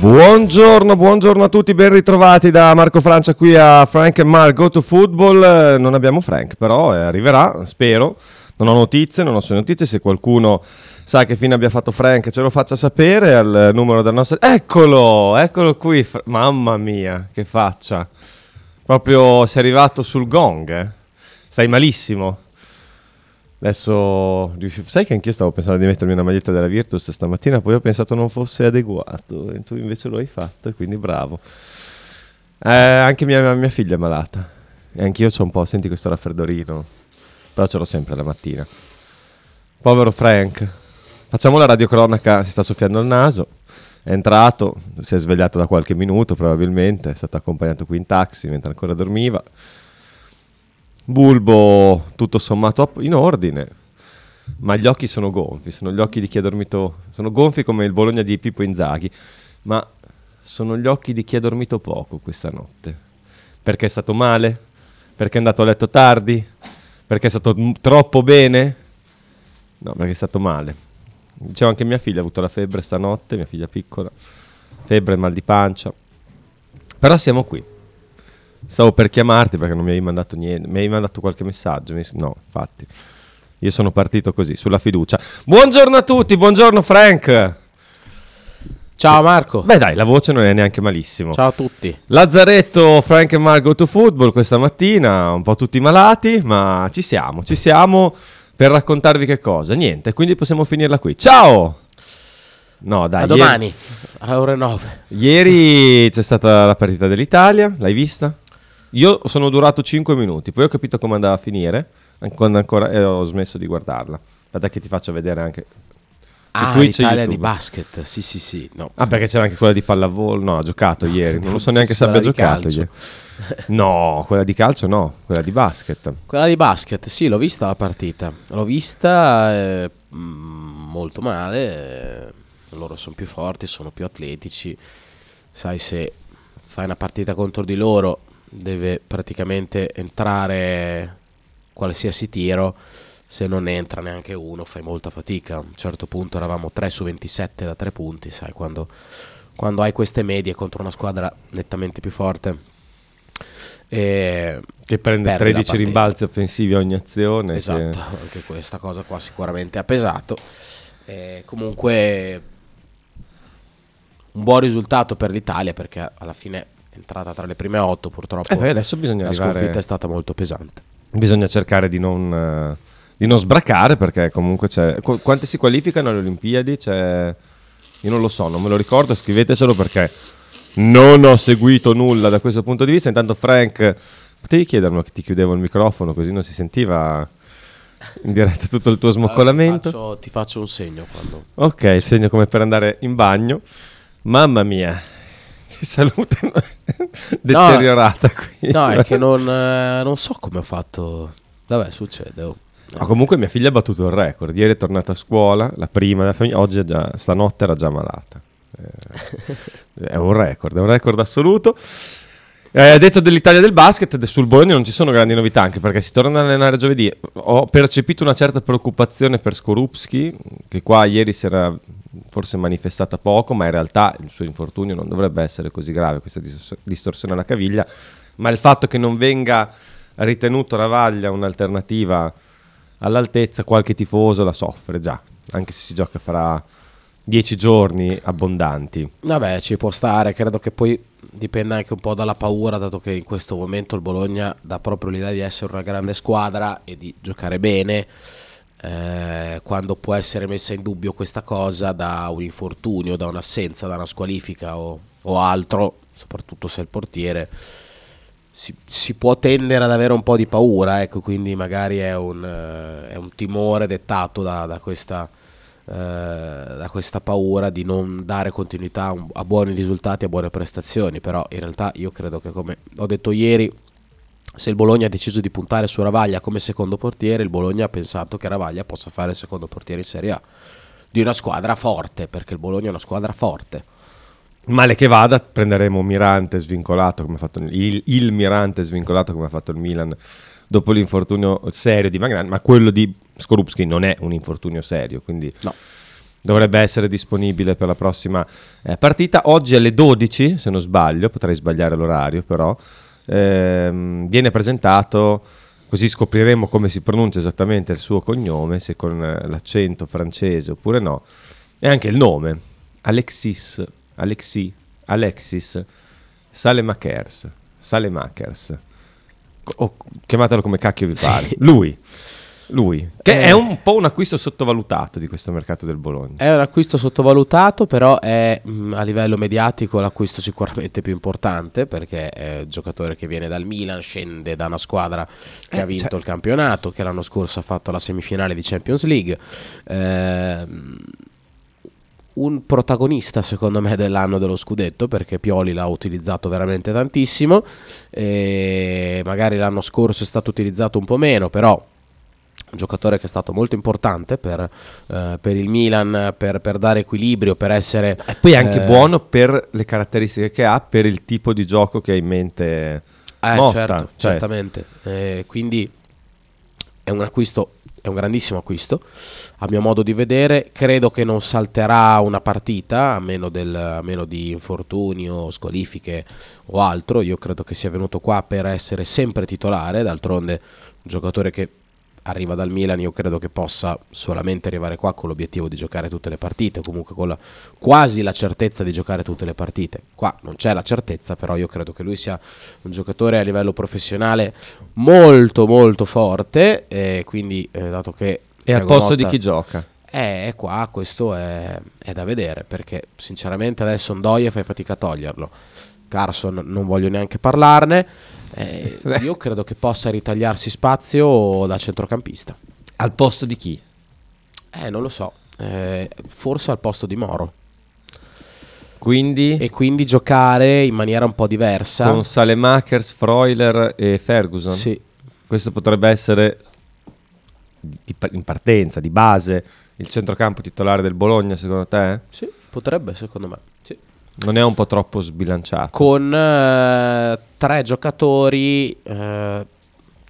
Buongiorno, buongiorno a tutti, ben ritrovati da Marco Francia qui a Frank Mark Go to Football. Eh, Non abbiamo Frank, però eh, arriverà, spero. Non ho notizie, non ho sue notizie. Se qualcuno sa che fine abbia fatto Frank, ce lo faccia sapere al numero del nostro. Eccolo, eccolo qui. Fra- Mamma mia, che faccia. Proprio sei arrivato sul gong, eh? Stai malissimo. Adesso sai che anch'io stavo pensando di mettermi una maglietta della Virtus stamattina, poi ho pensato non fosse adeguato e tu invece lo hai fatto, quindi bravo. Eh, anche mia, mia figlia è malata e anch'io ho un po', senti questo raffreddorino, però ce l'ho sempre la mattina. Povero Frank, facciamo la radiocronaca, si sta soffiando il naso, è entrato, si è svegliato da qualche minuto probabilmente, è stato accompagnato qui in taxi mentre ancora dormiva. Bulbo tutto sommato in ordine, ma gli occhi sono gonfi, sono gli occhi di chi ha dormito, sono gonfi come il Bologna di Pippo Inzaghi, ma sono gli occhi di chi ha dormito poco questa notte. Perché è stato male? Perché è andato a letto tardi? Perché è stato m- troppo bene? No, perché è stato male. Dicevo anche mia figlia ha avuto la febbre stanotte, mia figlia piccola, febbre, mal di pancia. Però siamo qui. Stavo per chiamarti perché non mi hai mandato niente. Mi hai mandato qualche messaggio? No, infatti. Io sono partito così, sulla fiducia. Buongiorno a tutti, buongiorno Frank. Ciao Marco. Beh dai, la voce non è neanche malissimo. Ciao a tutti. Lazzaretto, Frank e Margo to Football questa mattina, un po' tutti malati, ma ci siamo, ci siamo per raccontarvi che cosa. Niente, quindi possiamo finirla qui. Ciao! No, dai, a ieri- domani, alle ore 9. Ieri c'è stata la partita dell'Italia, l'hai vista? Io sono durato 5 minuti, poi ho capito come andava a finire, an- quando ancora e ho smesso di guardarla. Aspetta che ti faccio vedere anche Ah, Twitch l'Italia di basket. Sì, sì, sì. No. Ah, perché c'era anche quella di pallavolo. No, ha giocato ieri. Non lo so neanche se abbia giocato ieri. No, quella di calcio no, quella di basket. Quella di basket, sì, l'ho vista la partita. L'ho vista eh, mm, molto male. eh, loro sono più forti, sono più atletici. Sai, se fai una partita contro di loro, deve praticamente entrare qualsiasi tiro. Se non entra neanche uno, fai molta fatica. A un certo punto eravamo 3 su 27 da 3 punti, sai, quando, quando hai queste medie contro una squadra nettamente più forte. E Che prende perdi la 13 partita. rimbalzi offensivi ogni azione. che- Esatto, anche questa cosa qua sicuramente ha pesato. Eh, comunque un buon risultato per l'Italia perché alla fine entrata tra le prime otto purtroppo. Eh, adesso bisogna la arrivare- sconfitta è stata molto pesante. Bisogna cercare di non, eh, di non sbracare perché comunque c'è... qu- quante si qualificano alle Olimpiadi? C'è... Io non lo so, non me lo ricordo, scrivetecelo perché non ho seguito nulla da questo punto di vista. Intanto Frank, potevi chiedermi che ti chiudevo il microfono così non si sentiva in diretta tutto il tuo smoccolamento? Ti faccio, ti faccio un segno quando... Ok, il segno come per andare in bagno. Mamma mia, salute deteriorata qui. No, è che non, eh, non so come ho fatto... Vabbè, succede. oh. Ma comunque mia figlia ha battuto il record. Ieri è tornata a scuola, la prima della famiglia, oggi è già, stanotte era già malata. Eh, è un record, è un record assoluto. Eh, detto dell'Italia del basket, sul Bologna non ci sono grandi novità, anche perché si torna ad allenare giovedì. Ho percepito una certa preoccupazione per Skorupski, che qua ieri si era forse manifestata poco, ma in realtà il suo infortunio non dovrebbe essere così grave, questa dis- distorsione alla caviglia. Ma il fatto che non venga ritenuto Ravaglia un'alternativa all'altezza, qualche tifoso la soffre già, anche se si gioca fra dieci giorni abbondanti. Vabbè, ci può stare, credo che poi dipenda anche un po' dalla paura, dato che in questo momento il Bologna dà proprio l'idea di essere una grande squadra e di giocare bene. Eh, quando può essere messa in dubbio questa cosa da un infortunio, da un'assenza, da una squalifica o, o altro, soprattutto se il portiere, si, si può tendere ad avere un po' di paura, ecco, quindi magari è un, eh, è un timore dettato da, da questa, eh, da questa paura di non dare continuità a buoni risultati, a buone prestazioni, però in realtà io credo che come ho detto ieri se il Bologna ha deciso di puntare su Ravaglia come secondo portiere, il Bologna ha pensato che Ravaglia possa fare il secondo portiere in Serie A di una squadra forte, perché il Bologna è una squadra forte. Male che vada, prenderemo Mirante svincolato come ha fatto il, il Mirante svincolato come ha fatto il Milan dopo l'infortunio serio di Magnan, ma quello di Skorupski non è un infortunio serio, quindi No. dovrebbe essere disponibile per la prossima eh, partita. Oggi alle 12, se non sbaglio, potrei sbagliare l'orario però, ehm, viene presentato, così scopriremo come si pronuncia esattamente il suo cognome, se con l'accento francese oppure no, e anche il nome, Alexis, Alexis, Alexis Salemakers, Salemakers, o chiamatelo come cacchio vi pare, Sì. lui. Lui, che Eh. è un po' un acquisto sottovalutato di questo mercato del Bologna. È un acquisto sottovalutato, però è mh, a livello mediatico l'acquisto sicuramente più importante perché è un giocatore che viene dal Milan, scende da una squadra che Eh, ha vinto cioè- il campionato, che l'anno scorso ha fatto la semifinale di Champions League. Ehm, un protagonista secondo me dell'anno dello scudetto perché Pioli l'ha utilizzato veramente tantissimo magari l'anno scorso è stato utilizzato un po' meno però un giocatore che è stato molto importante per, eh, per il Milan, per, per dare equilibrio, per essere... E poi è anche eh, buono per le caratteristiche che ha, per il tipo di gioco che ha in mente Eh, Motta. certo, cioè, certamente. Eh, quindi è un acquisto, è un grandissimo acquisto, a mio modo di vedere. Credo che non salterà una partita, a meno, del, a meno di infortuni o squalifiche o altro. Io credo che sia venuto qua per essere sempre titolare, d'altronde un giocatore che arriva dal Milan, io credo che possa solamente arrivare qua con l'obiettivo di giocare tutte le partite, o comunque con la, quasi la certezza di giocare tutte le partite. Qua non c'è la certezza, però io credo che lui sia un giocatore a livello professionale molto molto forte, e quindi eh, dato che... E al posto di Motta- chi gioca? eh, qua questo è, è da vedere perché sinceramente adesso Ndoye fai fatica a toglierlo. Carson non voglio neanche parlarne. Eh, io credo che possa ritagliarsi spazio da centrocampista. Al posto di chi? Eh, non lo so. eh, forse al posto di Moro. Quindi E quindi giocare in maniera un po' diversa. con Salemakers, Freuler e Ferguson. Sì. Questo potrebbe essere di- in partenza, di base, il centrocampo titolare del Bologna, secondo te? Sì, potrebbe secondo me. Sì. Non è un po' troppo sbilanciato? con eh, tre giocatori eh,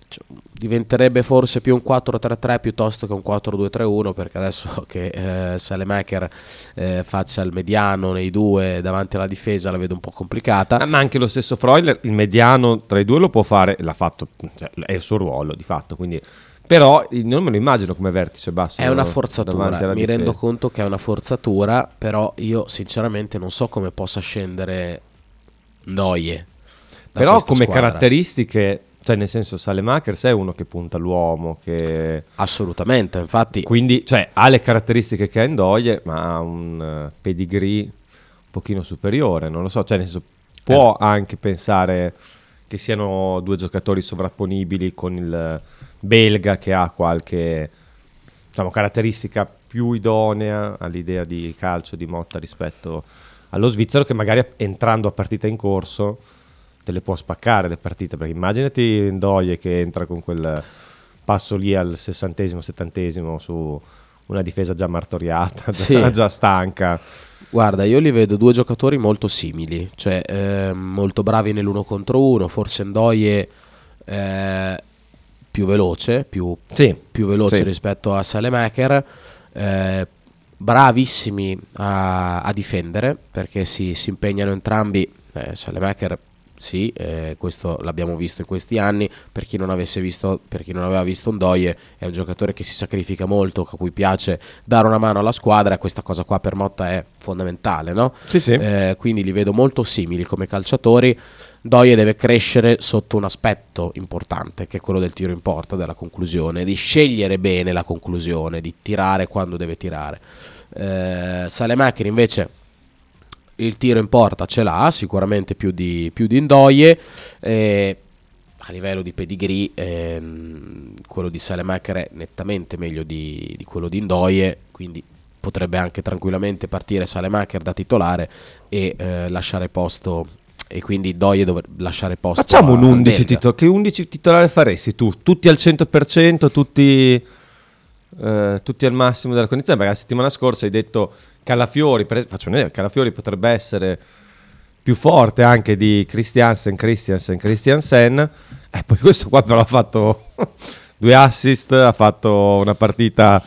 cioè, diventerebbe forse più un 4-3-3 piuttosto che un 4-2-3-1 perché adesso che eh, Salemaker eh, faccia il mediano nei due davanti alla difesa la vedo un po' complicata ma anche lo stesso Freuler, il mediano tra i due lo può fare, l'ha fatto, cioè, è il suo ruolo di fatto, quindi... Però eh, non me lo immagino come vertice basso. è una forzatura mi difesa. rendo conto che è una forzatura però io sinceramente non so come possa scendere Noie Però come squadra. caratteristiche, cioè nel senso Salemakers è uno che punta l'uomo, che... assolutamente infatti Quindi, cioè, ha le caratteristiche che ha Endoye, ma ha un eh, pedigree un pochino superiore, non lo so, cioè nel senso può anche pensare che siano due giocatori sovrapponibili con il belga che ha qualche diciamo, caratteristica più idonea all'idea di calcio di Motta rispetto allo svizzero che magari entrando a partita in corso te le può spaccare le partite perché immaginati Ndoye che entra con quel passo lì al sessantesimo settantesimo su una difesa già martoriata Sì. già, già stanca Guarda, io li vedo due giocatori molto simili, cioè ehm, molto bravi nell'uno contro uno, forse Ndoye eh, più veloce, più, sì, più veloce Sì. rispetto a Salemaker, eh, bravissimi a, a difendere perché si, si impegnano entrambi, eh, Salemaker sì, eh, questo l'abbiamo visto in questi anni, per chi non avesse visto, per chi non aveva visto Ndoye è un giocatore che si sacrifica molto, a cui piace dare una mano alla squadra questa cosa qua per Motta è fondamentale, no? sì, sì. Eh, quindi li vedo molto simili come calciatori. Doie deve crescere sotto un aspetto importante, che è quello del tiro in porta, della conclusione, di scegliere bene la conclusione, di tirare quando deve tirare. Eh, Salemacher invece il tiro in porta ce l'ha, sicuramente più di, più di Ndoye. eh, a livello di pedigree, ehm, quello di Salemacher è nettamente meglio di, di quello di Ndoye, quindi potrebbe anche tranquillamente partire Salemacher da titolare e eh, lasciare posto e quindi Doie dover lasciare posto. Facciamo un a 11 Belga. titolare. Che 11 titolare faresti tu? Tutti al 100%, tutti, eh, tutti al massimo della condizione? Perché la settimana scorsa hai detto Calafiori, per faccio un'idea, Calafiori potrebbe essere più forte anche di Christiansen, Christiansen, Christiansen. E poi questo qua però ha fatto due assist, ha fatto una partita,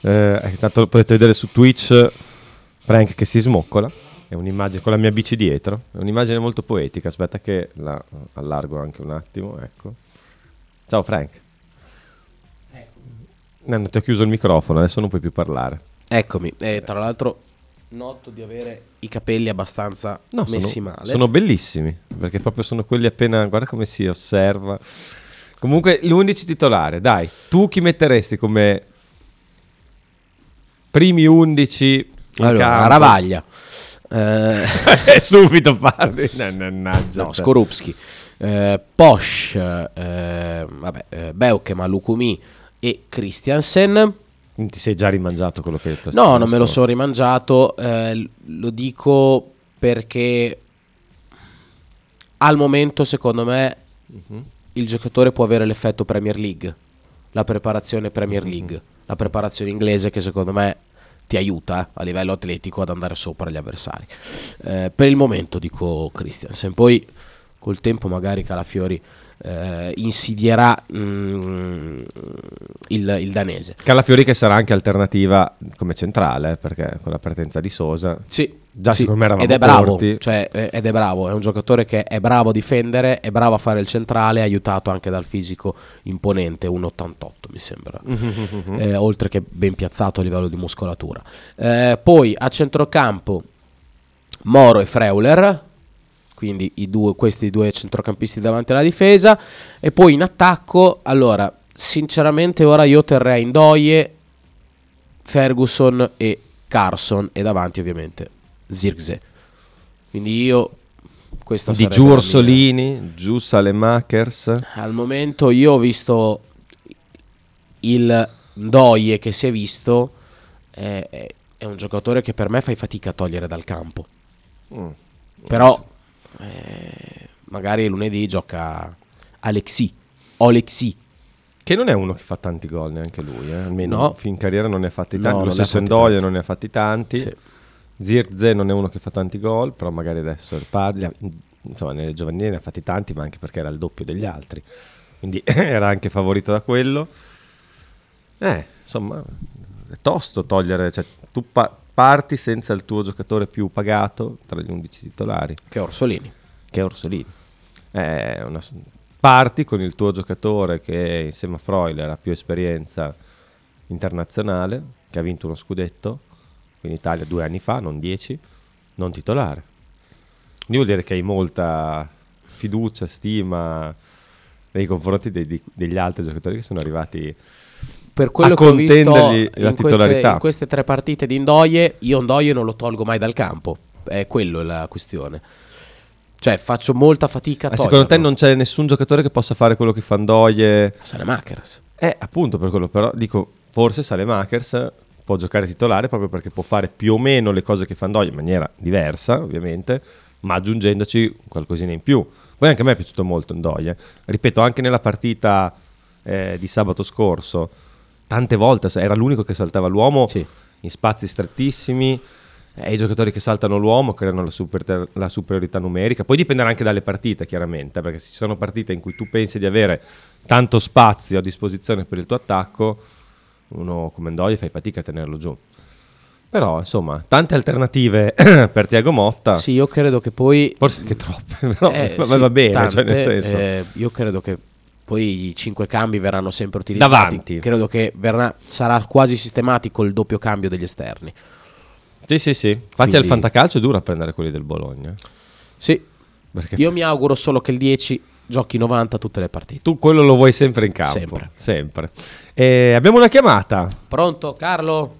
eh, tanto potete vedere su Twitch, Frank che si smoccola. È un'immagine con la mia bici dietro, è un'immagine molto poetica. Aspetta che la allargo anche un attimo, ecco. Ciao Frank. No, non ti ho chiuso il microfono, adesso non puoi più parlare. Eccomi, e tra l'altro noto di avere i capelli abbastanza No, messi sono, male. sono bellissimi, perché proprio sono quelli appena... Guarda come si osserva. Comunque, l'11 titolare, dai, tu chi metteresti come primi 11 in allora, campo? Ravaglia. Eh, subito parli. No, mannaggia no. Skorupski. Eh, Posh, eh, vabbè, eh, Beukema, Lukumi e Christiansen. Ti sei già rimangiato quello che hai detto. No, non me lo sono rimangiato, eh, lo dico perché al momento secondo me Mhm. il giocatore può avere l'effetto Premier League, la preparazione. Premier League, la preparazione inglese che secondo me ti aiuta eh, a livello atletico ad andare sopra gli avversari. Eh, per il momento dico Christiansen, poi col tempo magari Calafiori eh, insidierà mm, il, il danese. Calafiori che sarà anche alternativa come centrale, perché con la partenza di Sosa. Sì, Già sì, secondo me eravamo ed è bravo, cioè, ed è bravo, è un giocatore che è bravo a difendere, è bravo a fare il centrale, aiutato anche dal fisico imponente, 1,88 mi sembra, Eh, oltre che ben piazzato a livello di muscolatura. Eh, poi a centrocampo Moro e Freuler, quindi i due, questi due centrocampisti davanti alla difesa, e poi in attacco, allora, sinceramente ora io terrei in Doie, Ferguson e Carson e davanti ovviamente Zirkzee. Quindi io questa Di giù Orsolini, giù Salemakers. Al momento io ho visto il Doie che si è visto è, è- è un giocatore che per me fai fatica a togliere dal campo. Mm. Però eh, magari lunedì gioca Alexi. Alexi. Che non è uno che fa tanti gol neanche lui, eh. almeno No. fin in carriera non ne ha fatti No, tanti. non Lo stesso Endoia non ne ha fatti tanti. Sì. Zirkzee non è uno che fa tanti gol, però magari adesso parli, insomma nelle giovanili ne ha fatti tanti, ma anche perché era il doppio degli altri. Quindi era anche favorito da quello. Eh, insomma, è tosto togliere, cioè tu pa- parti senza il tuo giocatore più pagato tra gli 11 titolari, Che è Orsolini. che è Orsolini. È una parti con il tuo giocatore che insieme a Freuler ha più esperienza internazionale, che ha vinto uno scudetto in Italia due anni fa, non dieci, non titolare. Quindi vuol dire che hai molta fiducia, stima nei confronti dei- degli altri giocatori che sono arrivati Per quello che ho visto in queste, in queste tre partite di Indoie, io Indoie non lo tolgo mai dal campo. È quello la questione. Cioè, faccio molta fatica a Ma secondo te toglierlo. non c'è nessun giocatore che possa fare quello che fa Ndoye? Sanemakers. Eh, appunto per quello, però dico, forse Salemakers può giocare titolare proprio perché può fare più o meno le cose che fa Ndoye in maniera diversa, ovviamente, ma aggiungendoci qualcosina in più. Poi anche a me è piaciuto molto Ndoye. Ripeto, anche nella partita eh, di sabato scorso, tante volte era l'unico che saltava l'uomo Sì. in spazi strettissimi. E i giocatori che saltano l'uomo creano la, super- la superiorità numerica. Poi dipenderà anche dalle partite, chiaramente, perché se ci sono partite in cui tu pensi di avere tanto spazio a disposizione per il tuo attacco, uno come Ndoye fai fatica a tenerlo giù. Però, insomma, tante alternative per Tiago Motta. Sì, io credo che poi... Forse anche troppe, però Eh, va, sì, va bene, tante, cioè nel senso. eh, io credo che poi i cinque cambi verranno sempre utilizzati. Davanti. Credo che verrà- sarà quasi sistematico il doppio cambio degli esterni. Sì, sì, sì. Infatti Quindi- al fantacalcio è duro a prendere quelli del Bologna. eh. Sì, Perché io mi auguro solo che il 10 giochi 90 tutte le partite. tu quello lo vuoi sempre in campo. Sempre. Sempre. E abbiamo una chiamata. Pronto, Carlo?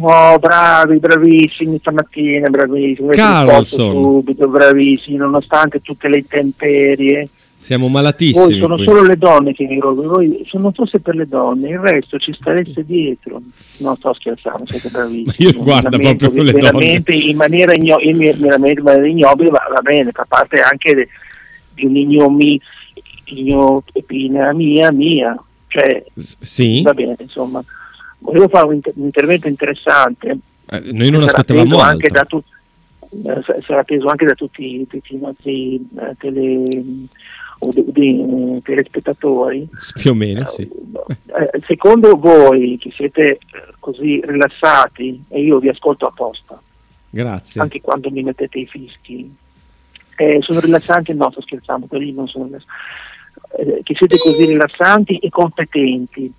Oh, bravi, bravissimi stamattina, bravissimi. Carlson. subito, bravissimi, nonostante tutte le intemperie. Siamo Voi malatissimi. sono qui. solo le donne che vi rovinano, voi se non fosse per le donne, il resto ci stareste dietro. No, sto scherzando, siete bravissimi. Ma io guarda Veramente- proprio con le veramente in maniera, igno- in maniera ignobile, va, va bene, fa parte anche de- di un'ignomi, ignopina mia, mia. Cioè, S- Sì, va bene, insomma. Volevo fare un, inter- un intervento interessante. Eh, noi non aspettavamo anche da tu- eh, sa- sarà atteso anche da tutti, tutti i nostri eh, tele, o de- de- telespettatori. Più o meno, sì. Eh, secondo voi che siete eh, così rilassati e io vi ascolto apposta, Grazie. anche quando mi mettete i fischi, eh, sono rilassanti? No, sto scherzando, quelli non sono rilassanti. Eh, che siete così rilassanti e competenti.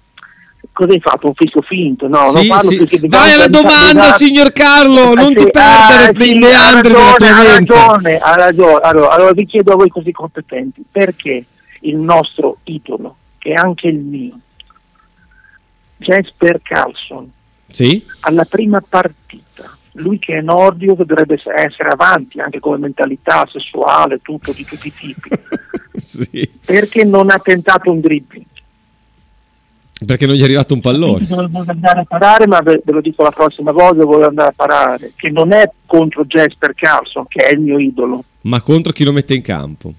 Cosa hai fatto? Un fischio finto? No, non Sì, parlo sì. perché Vai alla domanda, signor Carlo, non Eh, ti sì, perdere ah, nei sì, ha ragione, ha ragione, ha ragione. Allora, allora vi chiedo a voi così competenti, perché il nostro idolo, che è anche il mio, Jesper Carlson, Sì? alla prima partita, lui che è nordico dovrebbe essere avanti anche come mentalità sessuale, tutto di tutti i tipi, sì. perché non ha tentato un dribbling? Perché non gli è arrivato un pallone. Volevo andare a parare, ma ve, ve lo dico la prossima volta, voglio andare a parare, che non è contro Jesper Carlson, che è il mio idolo. Ma contro chi lo mette in campo?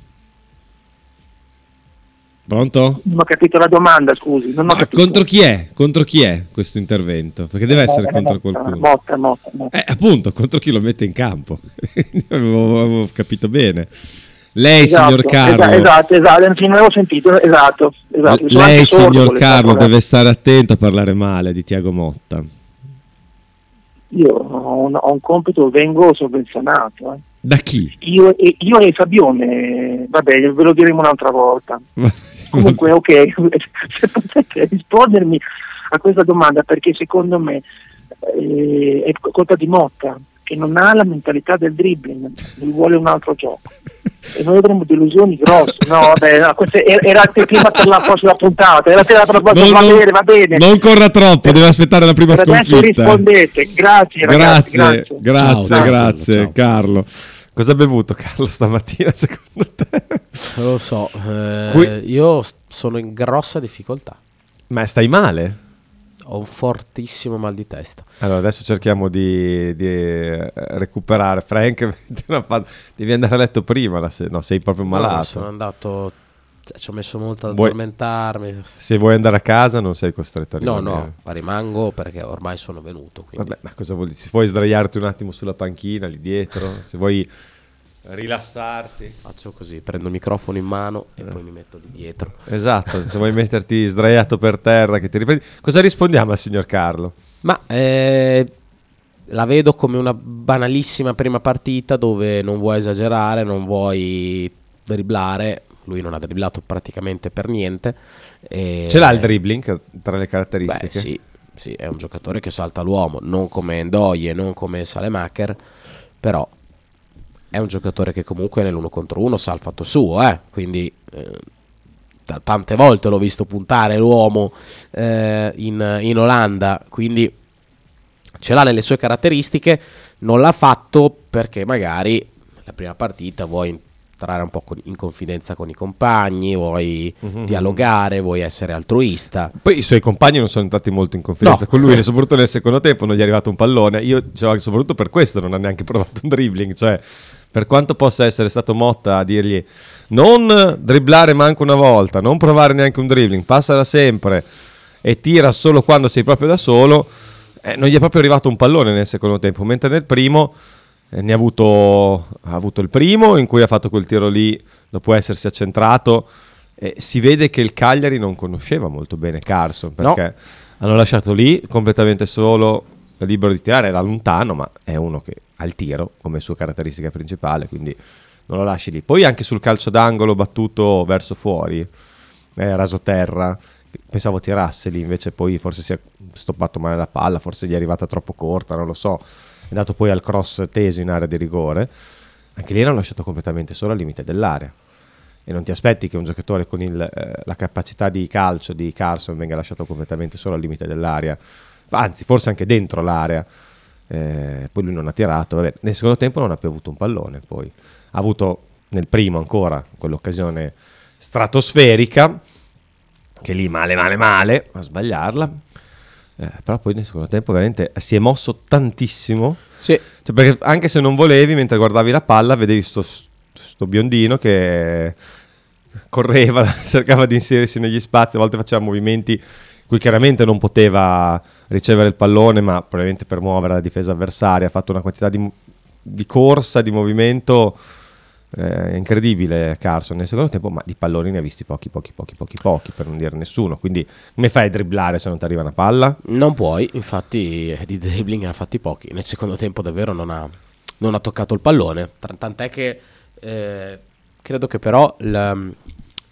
Pronto? Non ho capito la domanda, scusi. Non contro chi è? Contro chi è questo intervento? Perché deve essere Eh, contro Motta, qualcuno. Motta, Motta, Motta. Eh, appunto, contro chi lo mette in campo. avevo, avevo capito bene. Lei, Esatto, signor Carlo. esa- Esatto, esatto, non avevo sentito, esatto. esatto. Lei, signor Carlo, deve stare attento a parlare male di Tiago Motta. Io ho un, ho un compito, vengo sovvenzionato. eh. Da chi? Io, e, io e Fabione, vabbè, ve lo diremo un'altra volta. Comunque, ok, se potete rispondermi a questa domanda, perché secondo me eh, è colpa di Motta, che non ha la mentalità del dribbling, lui vuole un altro gioco. E noi avremo delusioni grosse. No, vabbè, no, questo era, era prima per la prossima puntata, era per la prossima, Non- va bene, va bene. Non corra troppo, deve aspettare la prima Per adesso sconfitta. rispondete, grazie ragazzi, Grazie, grazie. grazie, Ciao, grazie, Carlo, ciao. Carlo. Cosa ha bevuto Carlo stamattina secondo te? Non lo so, eh, Qui- io sono in grossa difficoltà. Ma stai male? Ho un fortissimo mal di testa. Allora adesso cerchiamo di, di, eh, recuperare. Frank, devi andare a letto prima, se- no, sei proprio No, malato. sono andato, cioè, ci ho messo molto ad Vuoi- addormentarmi. Se vuoi andare a casa non sei costretto a No, rimanere. no, ma rimango perché ormai sono venuto. Quindi. Vabbè, ma cosa vuol dire? Se vuoi sdraiarti un attimo sulla panchina lì dietro, se vuoi rilassarti. Faccio così, prendo il microfono in mano e poi mi metto lì dietro. Esatto, se vuoi metterti sdraiato per terra che ti riprendi. Cosa rispondiamo al signor Carlo? Ma eh, la vedo come una banalissima prima partita dove non vuoi esagerare, non vuoi dribblare. Lui non ha dribblato praticamente per niente. e- Ce l'ha il dribbling tra le caratteristiche? Beh, sì, sì, è un giocatore che salta l'uomo, non come Ndoye, non come Salemaker, però è un giocatore che comunque nell'uno contro uno sa il fatto suo, eh, quindi eh, t- tante volte l'ho visto puntare l'uomo eh, in, in Olanda, quindi ce l'ha nelle sue caratteristiche, non l'ha fatto perché magari la prima partita vuoi entrare un po' con- in confidenza con i compagni, vuoi Mhm. dialogare, vuoi essere altruista. Poi i suoi compagni non sono entrati molto in confidenza No. con lui, soprattutto nel secondo tempo non gli è arrivato un pallone. Io che soprattutto per questo non ha neanche provato un dribbling, cioè per quanto possa essere stato Motta a dirgli non dribblare manco una volta, non provare neanche un dribbling, passala sempre e tira solo quando sei proprio da solo, eh, non gli è proprio arrivato un pallone nel secondo tempo, mentre nel primo ne ha avuto, ha avuto il primo in cui ha fatto quel tiro lì dopo essersi accentrato. E si vede che il Cagliari non conosceva molto bene Carson No. perché hanno lasciato lì completamente solo, libero di tirare, era lontano, ma è uno che ha il tiro come sua caratteristica principale, quindi non lo lasci lì. Poi anche sul calcio d'angolo battuto verso fuori, eh, raso terra, pensavo tirasse lì, invece poi forse si è stoppato male la palla, forse gli è arrivata troppo corta, non lo so. È andato poi al cross teso in area di rigore. Anche lì l'hanno lasciato completamente solo al limite dell'area. E non ti aspetti che un giocatore con il, eh, la capacità di calcio di Carson venga lasciato completamente solo al limite dell'area. Anzi, forse anche dentro l'area. Eh, poi lui non ha tirato. Vabbè, nel secondo tempo non ha più avuto un pallone. Poi ha avuto nel primo ancora quell'occasione stratosferica, che lì male, male, male, a sbagliarla. Eh, però poi nel secondo tempo veramente si è mosso tantissimo. Sì. Cioè, perché anche se non volevi, mentre guardavi la palla, vedevi sto, sto biondino che correva, cercava di inserirsi negli spazi, a volte faceva movimenti cui chiaramente non poteva ricevere il pallone, ma probabilmente per muovere la difesa avversaria ha fatto una quantità di, di corsa, di movimento eh, incredibile Carson nel secondo tempo, ma di palloni ne ha visti pochi, pochi, pochi, pochi, pochi, per non dire nessuno. Quindi come fai a dribblare se non ti arriva una palla? Non puoi, infatti eh, di dribbling ne ha fatti pochi. Nel secondo tempo davvero non ha, non ha toccato il pallone, tant'è che eh, credo che però la,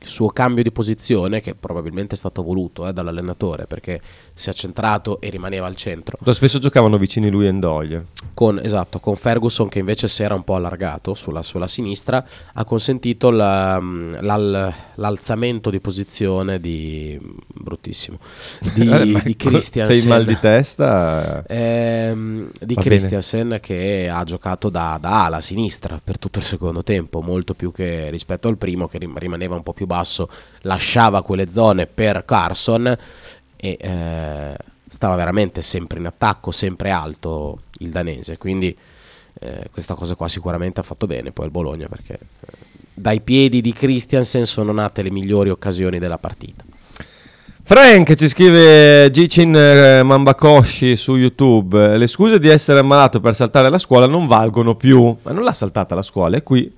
il suo cambio di posizione, che probabilmente è stato voluto eh, dall'allenatore perché si è centrato e rimaneva al centro. Spesso giocavano vicini lui e Ndoye. Con, esatto, con Ferguson che invece si era un po' allargato sulla, sulla sinistra, ha consentito la, l'al, l'alzamento di posizione di bruttissimo di, Eh, di Christiansen. Sei mal di testa? Ehm, di Christiansen che ha giocato da, da ala sinistra per tutto il secondo tempo, molto più che rispetto al primo che rim- rimaneva un po' più basso, lasciava quelle zone per Carson e eh, stava veramente sempre in attacco, sempre alto il danese, quindi eh, questa cosa qua sicuramente ha fatto bene poi il Bologna perché eh, dai piedi di Christiansen sono nate le migliori occasioni della partita. Frank ci scrive Gicin eh, Mambakoshi su YouTube. Le scuse di essere ammalato per saltare la scuola non valgono più. Ma non l'ha saltata la scuola, è qui.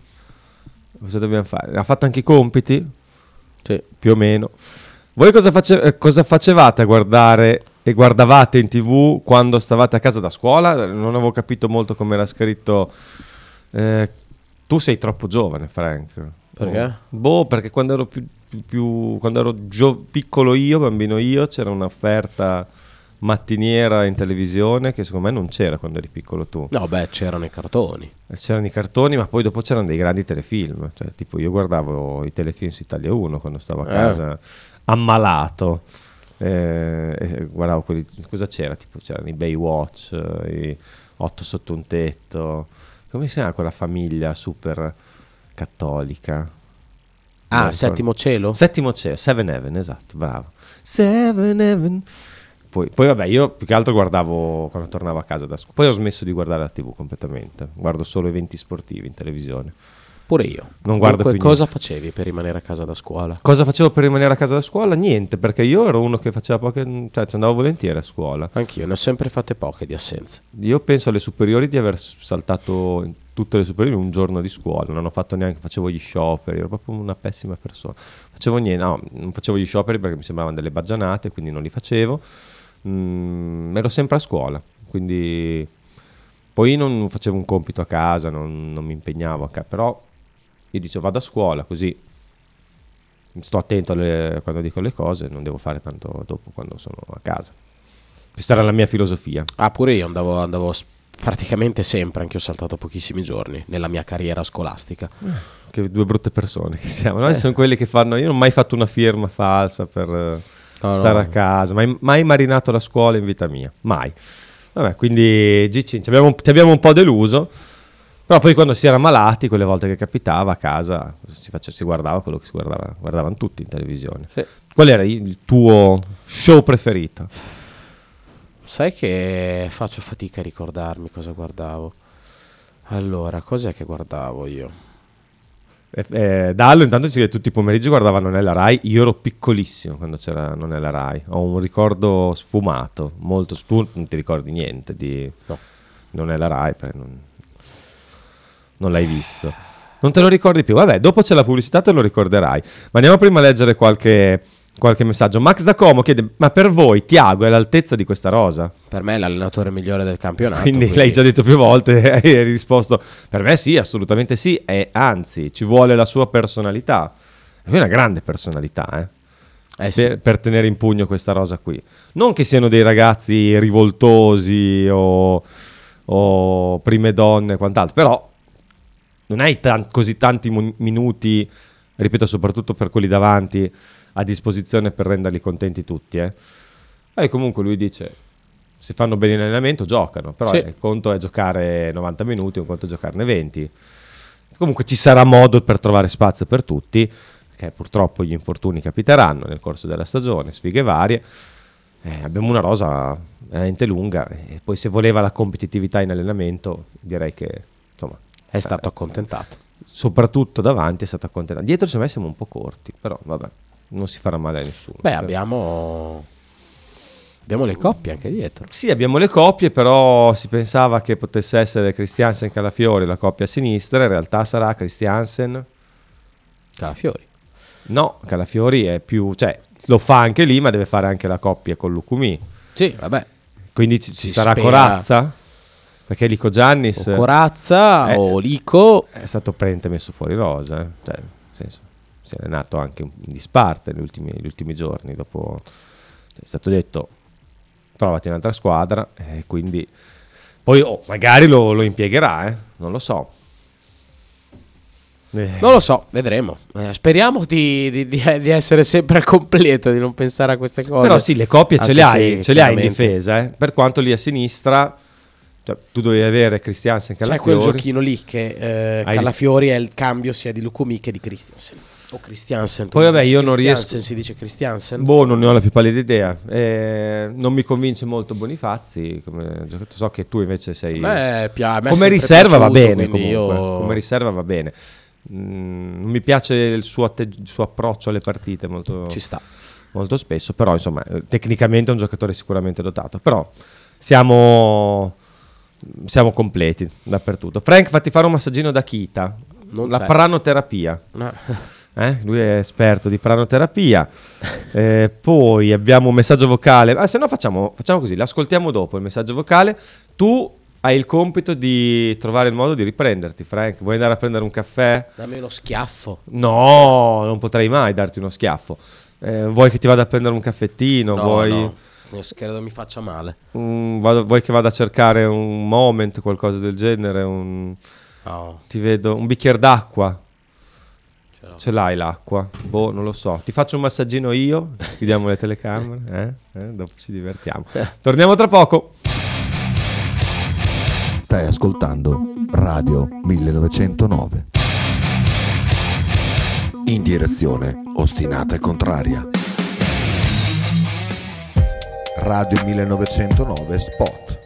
Cosa dobbiamo fare? Ha fatto anche i compiti? Sì. Più o meno. Voi cosa, face- eh, cosa facevate a guardare e guardavate in tv quando stavate a casa da scuola? Non avevo capito molto come era scritto. Eh, tu sei troppo giovane, Frank. Perché? Boh, perché quando ero più, più- più- quando ero gio- piccolo io, bambino io, c'era un'offerta mattiniera in televisione che secondo me non c'era quando eri piccolo tu. No, beh, c'erano i cartoni. C'erano i cartoni, ma poi dopo c'erano dei grandi telefilm. Cioè, tipo, io guardavo i telefilm su Italia 1 quando stavo a Eh. casa, ammalato. Eh, guardavo quelli. Cosa c'era? Tipo, c'erano i Baywatch, eh, i Otto sotto un tetto. Come si chiama quella famiglia super cattolica? Ah. Settimo Cielo? Settimo cielo, Seven Heaven, esatto, bravo. Seven Heaven. Poi, poi vabbè, io più che altro guardavo quando tornavo a casa da scuola. Poi ho smesso di guardare la TV completamente. Guardo solo eventi sportivi in televisione. Pure io. Non guardo Comunque, cosa niente. facevi per rimanere a casa da scuola? Cosa facevo per rimanere a casa da scuola? Niente, perché io ero uno che faceva poche. cioè, ci andavo volentieri a scuola. Anch'io, ne ho sempre fatte poche di assenze. Io penso alle superiori di aver saltato tutte le superiori un giorno di scuola, non ho fatto neanche, facevo gli scioperi, ero proprio una pessima persona. Facevo niente, no, non facevo gli scioperi perché mi sembravano delle baggianate, quindi non li facevo. Mm, ero sempre a scuola, quindi poi non facevo un compito a casa, non, non mi impegnavo a casa, però io dicevo vado a scuola così sto attento alle- quando dico le cose, non devo fare tanto dopo quando sono a casa. Questa era la mia filosofia. Ah, pure io andavo, andavo praticamente sempre, anche ho saltato pochissimi giorni nella mia carriera scolastica. Che due brutte persone che siamo. Noi siamo quelli che fanno. Io non ho mai fatto una firma falsa per eh, No, stare no. a casa, mai, mai marinato la scuola in vita mia. Mai. Vabbè, quindi Gicin, ci abbiamo, ti abbiamo un po' deluso. Però poi quando si era malati, quelle volte che capitava a casa, si, face- si guardava quello che si guardava, guardavano tutti in televisione. Sì. Qual era il tuo show preferito? Sai che faccio fatica a ricordarmi cosa guardavo. Allora, cos'è che guardavo io? Eh, eh, Dallo intanto ci che tutti i pomeriggi guardava Non è la Rai. Io ero piccolissimo quando c'era Non è la Rai. Ho un ricordo sfumato, molto. Tu non ti ricordi niente di No. Non è la Rai perché non, non l'hai visto. Non te lo ricordi più. Vabbè, dopo c'è la pubblicità, te lo ricorderai. Ma andiamo prima a leggere qualche, qualche messaggio. Max da Como chiede: Ma per voi Tiago è all'altezza di questa rosa? Per me è l'allenatore migliore del campionato. Quindi l'hai già detto più volte hai risposto per me sì, assolutamente sì, e anzi ci vuole la sua personalità. È una grande personalità eh, Eh sì. per, per tenere in pugno questa rosa qui. Non che siano dei ragazzi rivoltosi o, o prime donne e quant'altro, però non hai tan- così tanti mon- minuti, ripeto soprattutto per quelli davanti, a disposizione per renderli contenti tutti. Eh. E comunque lui dice, se fanno bene in allenamento giocano, però Sì. il conto è giocare 90 minuti, un conto è giocarne 20. Comunque ci sarà modo per trovare spazio per tutti. perché purtroppo gli infortuni capiteranno nel corso della stagione, sfighe varie. Eh, abbiamo una rosa veramente lunga e poi se voleva la competitività in allenamento direi che insomma È stato accontentato. soprattutto davanti è stato accontentato. Dietro secondo me siamo un po' corti, però vabbè, non si farà male a nessuno. Beh, abbiamo, abbiamo le coppie anche dietro. Sì, abbiamo le coppie, però si pensava che potesse essere Christiansen Calafiori la coppia a sinistra, in realtà sarà Christiansen. Calafiori. No, Calafiori è più, cioè lo fa anche lì, ma deve fare anche la coppia con Lucumi. Sì, vabbè. Quindi ci, ci sarà spera. Corazza? Perché Lico Giannis O Corazza Eh. o Lico. è stato praticamente messo fuori rosa, eh. cioè, nel senso, si è allenato anche in disparte negli ultimi, gli ultimi giorni. Dopo cioè, è stato detto trovati un'altra squadra, e quindi poi oh, magari lo, lo impiegherà, eh, non lo so. Eh, Non lo so, vedremo. Eh, speriamo di, di- di- di essere sempre al completo, di non pensare a queste cose. Però sì, le coppie ce le hai, se, ce le hai in difesa, eh. per quanto lì a sinistra cioè, tu dovevi avere Christiansen C'è Calafiori. quel giochino lì che eh, Calafiori è il cambio sia di Lukumi che di Christiansen. O Christiansen. Poi vabbè, io non riesco- Si dice Christiansen. Boh, non ne ho la più pallida idea. Eh, non mi convince molto Bonifazzi. Come so che tu invece sei. Beh, pia- come riserva va bene. Comunque. io- Come riserva va bene. Mm, non mi piace il suo, atte- il suo approccio alle partite molto, Ci sta. molto spesso. Però, insomma, eh, tecnicamente è un giocatore sicuramente dotato. Però siamo. Siamo completi dappertutto. Frank, fatti fare un massaggino da Kita. Non la c'è. pranoterapia. No. Eh, Lui è esperto di pranoterapia. Eh, poi abbiamo un messaggio vocale. Ah, se no facciamo, facciamo così, l'ascoltiamo dopo il messaggio vocale. Tu hai il compito di trovare il modo di riprenderti, Frank. Vuoi andare a prendere un caffè? Dammi uno schiaffo. No, non potrei mai darti uno schiaffo. Eh, vuoi che ti vada a prendere un caffettino? No, vuoi, no. Credo mi faccia male. mm, vado- vuoi che vada a cercare un moment, qualcosa del genere? Un, No. ti vedo un bicchiere d'acqua. Ce l'ho. Ce l'hai l'acqua? Boh, non lo so. Ti faccio un massaggino io, schiudiamo le telecamere, eh? Eh, dopo ci divertiamo. Torniamo tra poco. Stai ascoltando Radio 1909. In direzione ostinata e contraria. Radio 1909 Spot.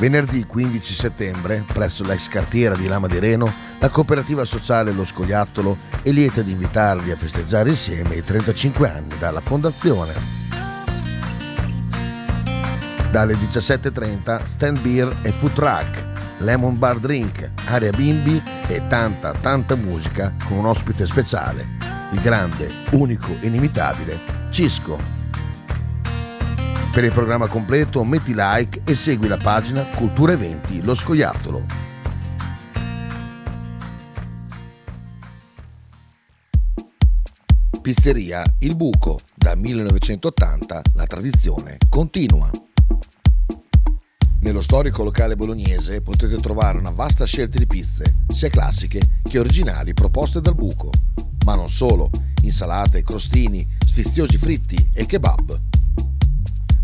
Venerdì 15 settembre, presso l'ex cartiera di Lama di Reno, la cooperativa sociale Lo Scoiattolo è lieta di invitarvi a festeggiare insieme i 35 anni dalla fondazione. Dalle 17.30 stand beer e food truck, lemon bar drink, area bimbi e tanta tanta musica con un ospite speciale, il grande, unico, inimitabile Cisco. Per il programma completo metti like e segui la pagina Cultura Eventi Lo Scoiattolo. Pizzeria Il Buco. Da 1980 la tradizione continua. Nello storico locale bolognese potete trovare una vasta scelta di pizze, sia classiche che originali proposte dal buco. Ma non solo, insalate, crostini, sfiziosi fritti e kebab.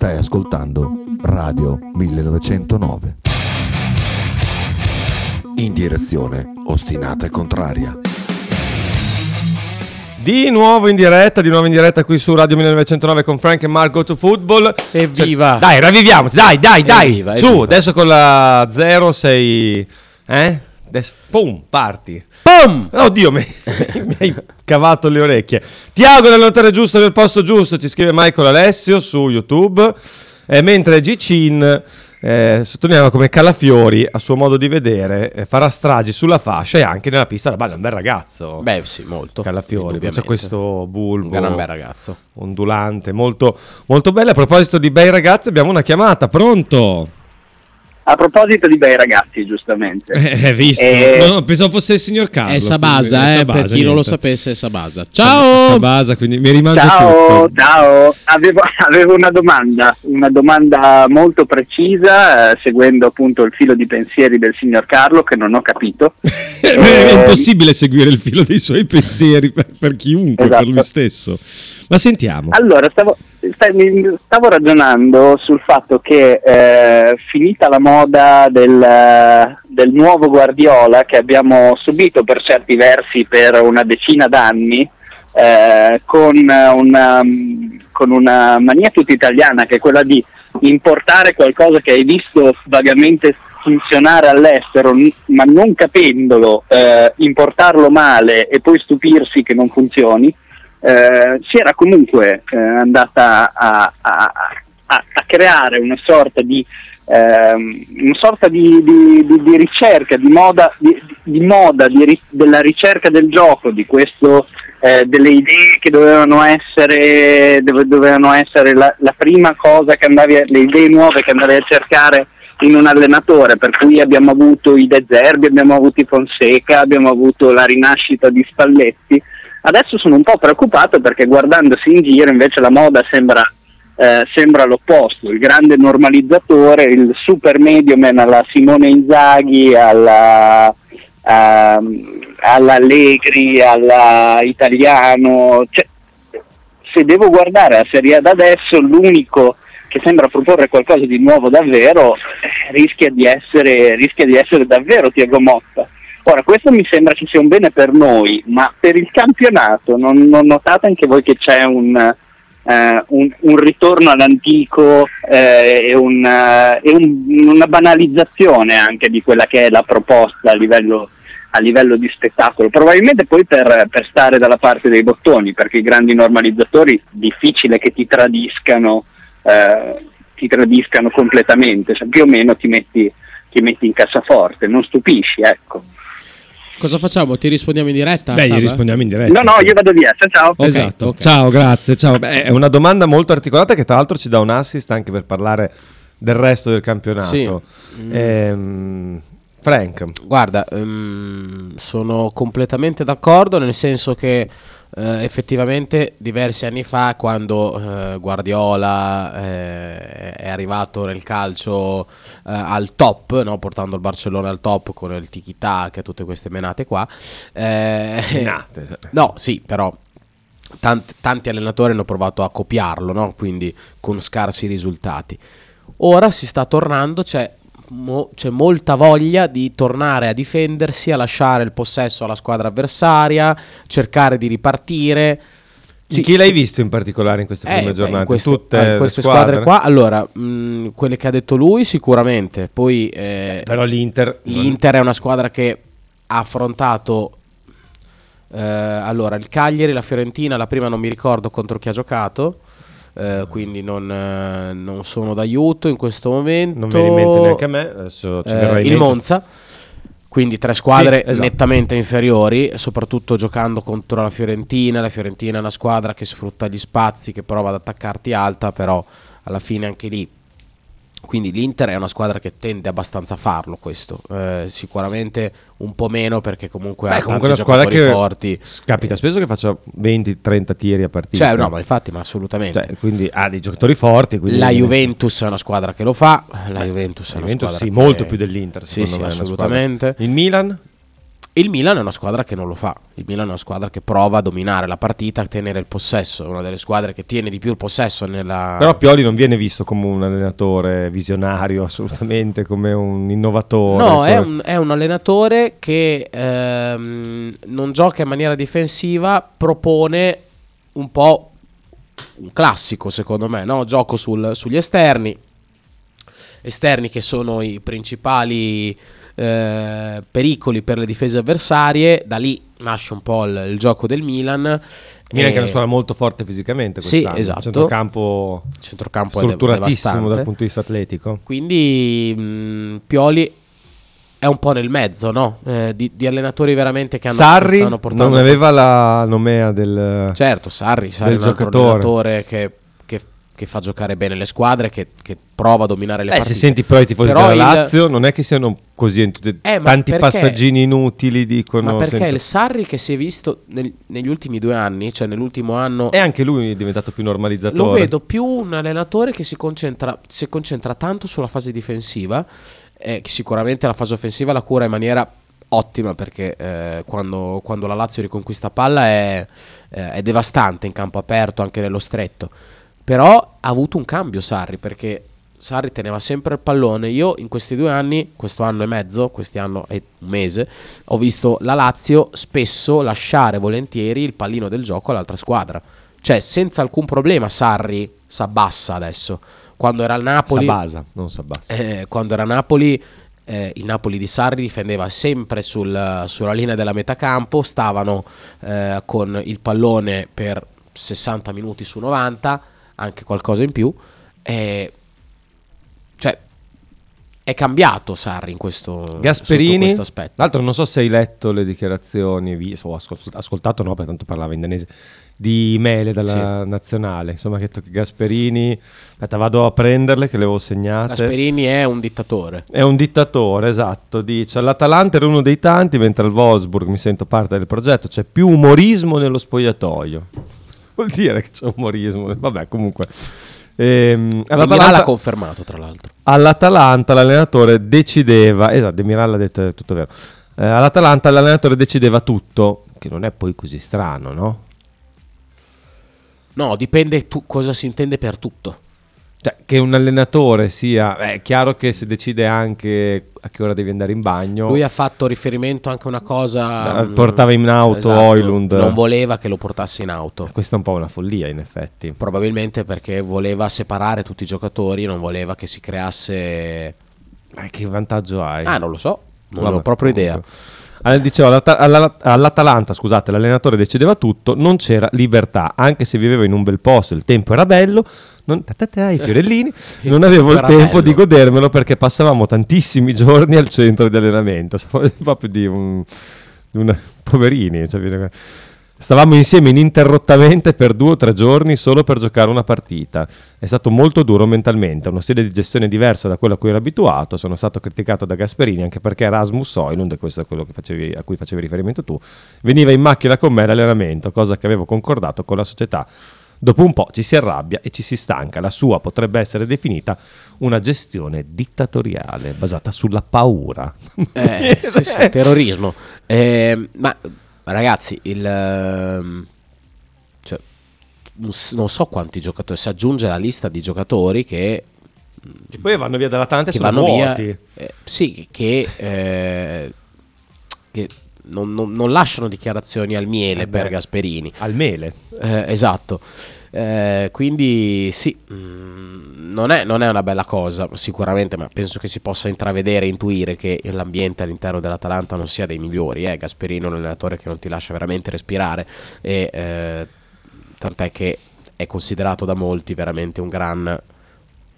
Stai ascoltando Radio 1909. In direzione ostinata e contraria. Di nuovo in diretta, di nuovo in diretta qui su Radio 1909 con Frank e Marco to Football. Evviva! Cioè, dai, ravviviamoci, dai, dai, dai. Evviva, Su, evviva. adesso con la 0 sei... Eh? Adesso, pum, parti. Pum! Oddio, mi, mi hai cavato le orecchie. Ti auguro l'allenatore giusto nel posto giusto, ci scrive Michael Alessio su YouTube. Eh, mentre Gcin eh, sottolineava come Calafiori, a suo modo di vedere, eh, farà stragi sulla fascia e anche nella pista da ballo. È un bel ragazzo. Beh, sì, molto. Calafiori, c'è questo bulbo Un gran bel ragazzo. ondulante, molto, molto bello. A proposito di bei ragazzi, abbiamo una chiamata. Pronto? A proposito di bei ragazzi, giustamente. Eh, visto. Eh, No, no, pensavo fosse il signor Carlo. È Sabasa, quindi- eh, Sabasa, per chi non lo niente. sapesse è Sabasa. Ciao! Sabasa, quindi mi rimangio Ciao, tutto. ciao. Avevo, avevo una domanda, una domanda molto precisa, eh, seguendo appunto il filo di pensieri del signor Carlo, che non ho capito. è Eh, impossibile seguire il filo dei suoi pensieri per, per chiunque, Esatto. per lui stesso. Ma sentiamo. Allora, stavo, stavo ragionando sul fatto che eh, finita la moda del, del nuovo Guardiola che abbiamo subito per certi versi per una decina d'anni, eh, con, una, con una mania tutta italiana che è quella di importare qualcosa che hai visto vagamente funzionare all'estero, ma non capendolo, eh, importarlo male e poi stupirsi che non funzioni, eh, si era comunque eh, andata a, a- a- a creare una sorta di, ehm, una sorta di, di- di- ricerca, di moda, moda ri- della ricerca del gioco, di questo, eh, delle idee che dovevano essere, dove- dovevano essere la, la prima cosa che andavi le idee nuove che andavi a cercare in un allenatore, per cui abbiamo avuto i De Zerbi, abbiamo avuto i Fonseca, abbiamo avuto la rinascita di Spalletti. Adesso sono un po' preoccupato perché guardandosi in giro invece la moda sembra, eh, sembra l'opposto, il grande normalizzatore, il super medioman alla Simone Inzaghi, alla, ehm, alla Allegri, alla Italiano. Cioè, se devo guardare la Serie A da adesso, l'unico che sembra proporre qualcosa di nuovo davvero eh, rischia di essere, rischia di essere davvero Tiago Motta. Ora, questo mi sembra che sia un bene per noi, ma per il campionato non, non notate anche voi che c'è un, eh, un, un ritorno all'antico eh, e, un, eh, e un- una banalizzazione anche di quella che è la proposta a livello, a livello di spettacolo, probabilmente poi per, per stare dalla parte dei bottoni, perché i grandi normalizzatori difficile che ti tradiscano, eh, ti tradiscano completamente, cioè, più o meno ti metti, ti metti in cassaforte, non stupisci, ecco. Cosa facciamo? Ti rispondiamo in diretta? Beh, gli rispondiamo in diretta. No, no, io vado via, ciao ciao. Ok, esatto. ok. Ciao, grazie. Ciao. Beh, è una domanda molto articolata che tra l'altro ci dà un assist anche per parlare del resto del campionato. Sì. Ehm, Frank, Guarda, ehm, sono completamente d'accordo nel senso che eh, effettivamente diversi anni fa quando eh, Guardiola eh, è arrivato nel calcio eh, al top, no? portando il Barcellona al top con il tiki-taka e tutte queste menate qua. eh, Menate, no, sì, però tanti, tanti allenatori hanno provato a copiarlo, no? quindi con scarsi risultati. Ora si sta tornando, c'è, mo- c'è molta voglia di tornare a difendersi, a lasciare il possesso alla squadra avversaria, cercare di ripartire. Sì, chi l'hai visto in particolare in queste eh, prime giornate? in queste, Tutte ah, in queste squadre? squadre qua, allora, mh, quelle che ha detto lui sicuramente, poi eh, Però l'Inter... L'Inter è una squadra che ha affrontato eh, allora il Cagliari, la Fiorentina, la prima non mi ricordo contro chi ha giocato. Eh, quindi non, eh, non sono d'aiuto in questo momento. Non viene in mente neanche a me, adesso ci Eh, verrà in il mente. Monza, quindi tre squadre Sì, esatto. nettamente inferiori, soprattutto giocando contro la Fiorentina. La Fiorentina è una squadra che sfrutta gli spazi, che prova ad attaccarti alta, però alla fine anche lì. Quindi l'Inter è una squadra che tende abbastanza a farlo questo, Eh, sicuramente un po' meno perché comunque Beh, ha comunque una squadra giocatori che forti. capita spesso che faccia 20-30 tiri a partita. Cioè, no, ma infatti, ma assolutamente. Cioè, quindi ha dei giocatori forti. La Juventus è una squadra che lo fa, la Juventus è una Juventus squadra sì, molto più dell'Inter. Sì, secondo sì, me, una assolutamente. Il Milan? Il Milan è una squadra che non lo fa. Il Milan è una squadra che prova a dominare la partita, a tenere il possesso. È una delle squadre che tiene di più il possesso nella. Però Pioli non viene visto come un allenatore visionario, assolutamente, come un innovatore. No, è un, è un allenatore che ehm, non gioca in maniera difensiva, propone un po' un classico secondo me, no? gioco sul- sugli esterni, esterni che sono i principali eh, pericoli per le difese avversarie, da lì nasce un po' il, il gioco del Milan. Milan che è una squadra molto forte fisicamente Sì, quest'anno. esatto. Centrocampo centrocampo strutturatissimo dal punto di vista atletico. Quindi mh, Pioli è un po' nel mezzo, no? Eh, di, di allenatori veramente che hanno che Sarri portando non aveva la nomea del... Certo, Sarri, Sarri del è un altro giocatore. allenatore che, che- fa giocare bene le squadre, che, che prova a dominare le Eh, se partite. senti però i tifosi Però della il- Lazio, non è che siano così ent- Eh, tanti perché- passaggini inutili, dicono. Ma perché sento- il Sarri che si è visto nel- negli ultimi due anni, cioè nell'ultimo anno, E anche lui è diventato più normalizzatore. lo vedo più un allenatore che si concentra, si concentra tanto sulla fase difensiva, eh, che sicuramente la fase offensiva la cura in maniera ottima perché eh, quando, quando la Lazio riconquista palla è, eh, è devastante in campo aperto, anche nello stretto. Però ha avuto un cambio Sarri perché Sarri teneva sempre il pallone. Io in questi due anni, questo anno e mezzo, questi anno e un mese, ho visto la Lazio spesso lasciare volentieri il pallino del gioco all'altra squadra. Cioè, senza alcun problema, Sarri s'abbassa adesso. Quando era al Napoli, Sabasa, non Sabasa. eh, quando era Napoli, eh, il Napoli di Sarri difendeva sempre sul- sulla linea della metacampo, stavano eh, con il pallone per 60 minuti su 90, anche qualcosa in più. e- cioè, è cambiato Sarri in questo, Gasperini, questo aspetto. tra l'altro non so se hai letto le dichiarazioni, vi- o ascolt- ascoltato no, perché tanto parlava in danese, di Mele dalla nazionale, insomma che ha detto che Gasperini, aspetta vado a prenderle che le avevo segnate. Gasperini è un dittatore. È un dittatore, esatto, dice all'Atalanta era uno dei tanti, mentre al Wolfsburg mi sento parte del progetto, c'è più umorismo nello spogliatoio. Vuol dire che c'è umorismo, vabbè comunque. Ehm, all'Atalanta- l'ha confermato, tra l'altro. all'Atalanta l'allenatore decideva, esatto, De Miral ha detto è tutto vero. Eh, all'Atalanta l'allenatore decideva tutto, che non è poi così strano, no? No, dipende tu- cosa si intende per tutto. Cioè, che un allenatore sia... È chiaro che se decide anche a che ora devi andare in bagno... Lui ha fatto riferimento anche a una cosa. Eh, mm, portava in auto esatto, Oilund. Non voleva che lo portasse in auto. Questa è un po' una follia, in effetti. Probabilmente perché voleva separare tutti i giocatori, non voleva che si creasse. Ma che vantaggio hai? Ah, non lo so, non Vabbè, ho proprio idea. comunque. Allora, dicevo, alla- all'Atalanta, scusate, l'allenatore decideva tutto, non c'era libertà, anche se vivevo in un bel posto, il tempo era bello, non, ta ta ta, i fiorellini, non avevo il tempo di godermelo perché passavamo tantissimi giorni al centro di allenamento, proprio di un, di una- poverini, cioè, stavamo insieme ininterrottamente per due o tre giorni solo per giocare una partita. È stato molto duro mentalmente, uno stile di gestione diverso da quello a cui ero abituato. Sono stato criticato da Gasperini anche perché Erasmus Oilund, e questo è quello facevi- a cui facevi riferimento tu, veniva in macchina con me all'allenamento, cosa che avevo concordato con la società. Dopo un po' ci si arrabbia e ci si stanca. La sua potrebbe essere definita una gestione dittatoriale basata sulla paura. Eh, sì, sì, terrorismo. Eh, ma ragazzi, il. ehm, cioè, non so quanti giocatori. Si aggiunge alla lista di giocatori che. E poi vanno via dall'Atalanta e che sono vanno via. eh, sì, che. eh, che non, non- non lasciano dichiarazioni al miele Eh beh. per Gasperini. Al mele. Eh, esatto. Eh, quindi sì, mm, non, è, non è una bella cosa sicuramente, ma penso che si possa intravedere e intuire che l'ambiente all'interno dell'Atalanta non sia dei migliori. Eh? Gasperino è un allenatore che non ti lascia veramente respirare e eh, tant'è che è considerato da molti veramente un gran...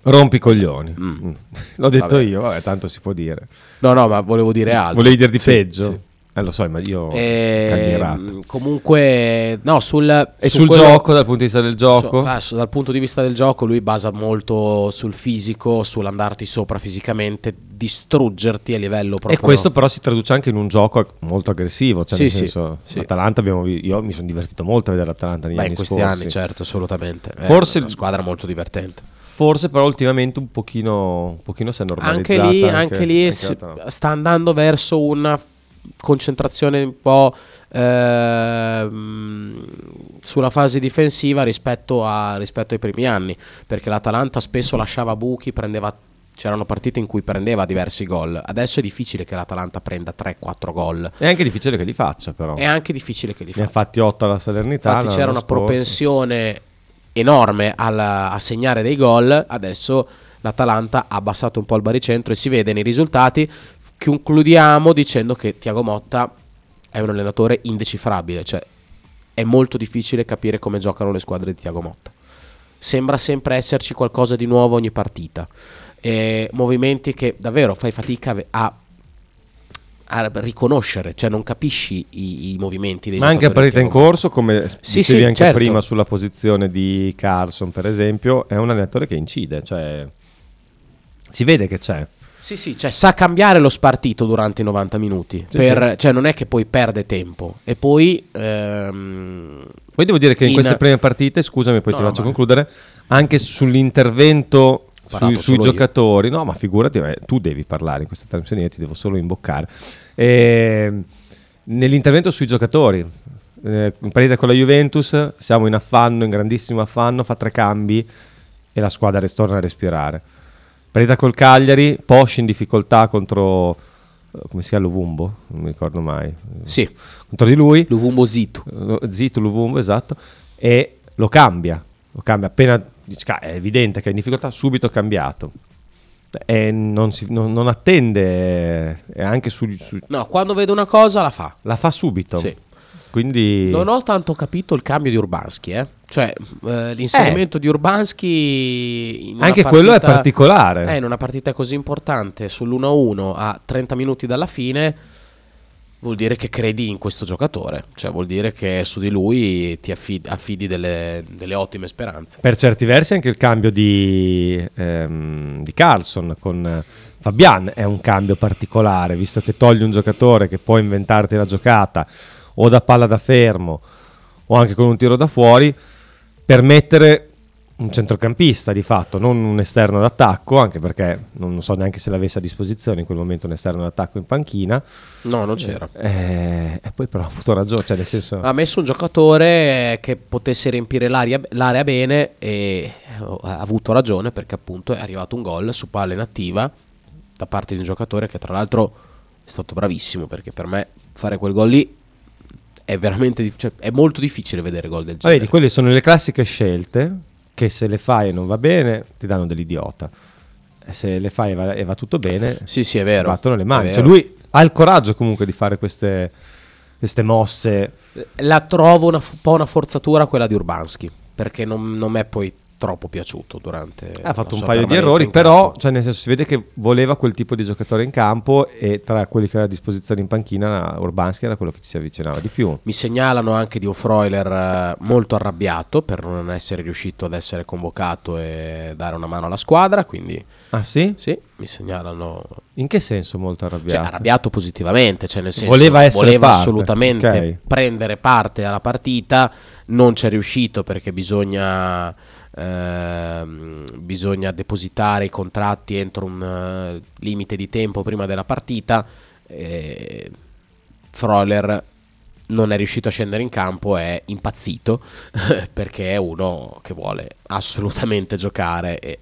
Rompi i coglioni. Mm. Mm. L'ho detto Vabbè. io, vabbè, tanto si può dire. No, no, ma volevo dire altro. Volevi dire di Sì, peggio? sì. Eh, lo so, ma io Eh, comunque, no, sul, E su sul quello- gioco, dal punto di vista del gioco? So- ah, su- dal punto di vista del gioco, lui basa molto sul fisico, sull'andarti sopra fisicamente, distruggerti a livello proprio. E questo però si traduce anche in un gioco molto aggressivo. Cioè Sì, nel senso, sì. l'Atalanta abbiamo io mi sono divertito molto a vedere l'Atalanta negli Beh, anni in questi scorsi. anni, certo, assolutamente. È Forse- una squadra molto divertente. Forse però ultimamente un pochino, un pochino si è normalizzata. Anche lì, anche lì anche si- l'Atalanta. sta andando verso una concentrazione un po' ehm, sulla fase difensiva rispetto, a- rispetto ai primi anni, perché l'Atalanta spesso lasciava buchi, prendeva c'erano partite in cui prendeva diversi gol. Adesso è difficile che l'Atalanta prenda 3-4 gol. È anche difficile che li faccia però. È anche difficile che li Ne ha faccia. fatti 8 alla Salernitana. Infatti c'era una scorso. propensione enorme alla- a segnare dei gol, adesso l'Atalanta ha abbassato un po' il baricentro e si vede nei risultati. Concludiamo dicendo che Tiago Motta è un allenatore indecifrabile, cioè è molto difficile capire come giocano le squadre di Tiago Motta. Sembra sempre esserci qualcosa di nuovo ogni partita. E movimenti che davvero fai fatica a, a riconoscere, cioè non capisci i, i movimenti dei Ma anche a partita in corso, come Sì, dicevi sì, anche certo. prima sulla posizione di Carlson, per esempio, è un allenatore che incide, cioè si vede che c'è. Sì, sì, cioè sa cambiare lo spartito durante i 90 minuti. Sì, per- Cioè non è che poi perde tempo. E poi... ehm, Poi devo dire che in, In- queste prime partite, scusami, poi No, ti no, faccio ma- concludere, anche sull'intervento sui, sui solo io. giocatori, no, ma figurati, eh, tu devi parlare in questa trasmissione, io ti devo solo imboccare. Ehm, nell'intervento sui giocatori, eh, in partita con la Juventus, siamo in affanno, in grandissimo affanno, fa tre cambi e la squadra torna a respirare. Partita col Cagliari, Posh in difficoltà contro, eh, come si chiama, Luvumbo? Non mi ricordo mai. sì, Contro di lui, Luvumbo Zito. Zito Luvumbo, esatto, e lo cambia, lo cambia appena, dice, "Ca- è evidente che è in difficoltà, subito cambiato. E non, si- non- non attende, eh, anche su, su- No, quando vede una cosa la fa. la fa subito. Sì. Quindi Non ho tanto capito il cambio di Urbanski, eh. Cioè, eh, l'inserimento di Urbanski... anche quello è partita- particolare. Eh, in una partita così importante, sull'1-1 a 30 minuti dalla fine, vuol dire che credi in questo giocatore. Cioè, vuol dire che su di lui ti affidi, affidi delle, delle ottime speranze. Per certi versi anche il cambio di, ehm, di Carlson con eh, Fabian è un cambio particolare, visto che togli un giocatore che può inventarti la giocata o da palla da fermo o anche con un tiro da fuori, per mettere un centrocampista di fatto, non un esterno d'attacco, anche perché non so neanche se l'avesse a disposizione in quel momento un esterno d'attacco in panchina. No, non c'era. Eh, e poi però ha avuto ragione, cioè nel senso... Ha messo un giocatore che potesse riempire l'aria- l'area bene e ha avuto ragione perché appunto è arrivato un gol su palla inattiva da parte di un giocatore che tra l'altro è stato bravissimo perché per me fare quel gol lì è veramente cioè, è molto difficile vedere gol del Ah, genere. vedi, quelle sono le classiche scelte che se le fai e non va bene ti danno dell'idiota. E se le fai e va, e va tutto bene, Sì, sì, è vero. battono le mani. Cioè lui ha il coraggio comunque di fare queste, queste mosse. La trovo un po' una forzatura quella di Urbanski perché non, non è poi troppo piaciuto durante Ha fatto un paio di errori, però cioè, nel senso, si vede che voleva quel tipo di giocatore in campo e tra quelli che aveva a disposizione in panchina Urbanski era quello che ci si avvicinava di più. Mi segnalano anche di un Freuler eh, molto arrabbiato per non essere riuscito ad essere convocato e dare una mano alla squadra, quindi Ah sì? sì, mi segnalano In che senso molto cioè, arrabbiato? arrabbiato positivamente, cioè nel senso Voleva voleva parte, assolutamente ok. prendere parte alla partita, non c'è riuscito perché bisogna ehm, bisogna depositare i contratti entro un eh, limite di tempo prima della partita. E Froller non è riuscito a scendere in campo, è impazzito perché è uno che vuole assolutamente giocare e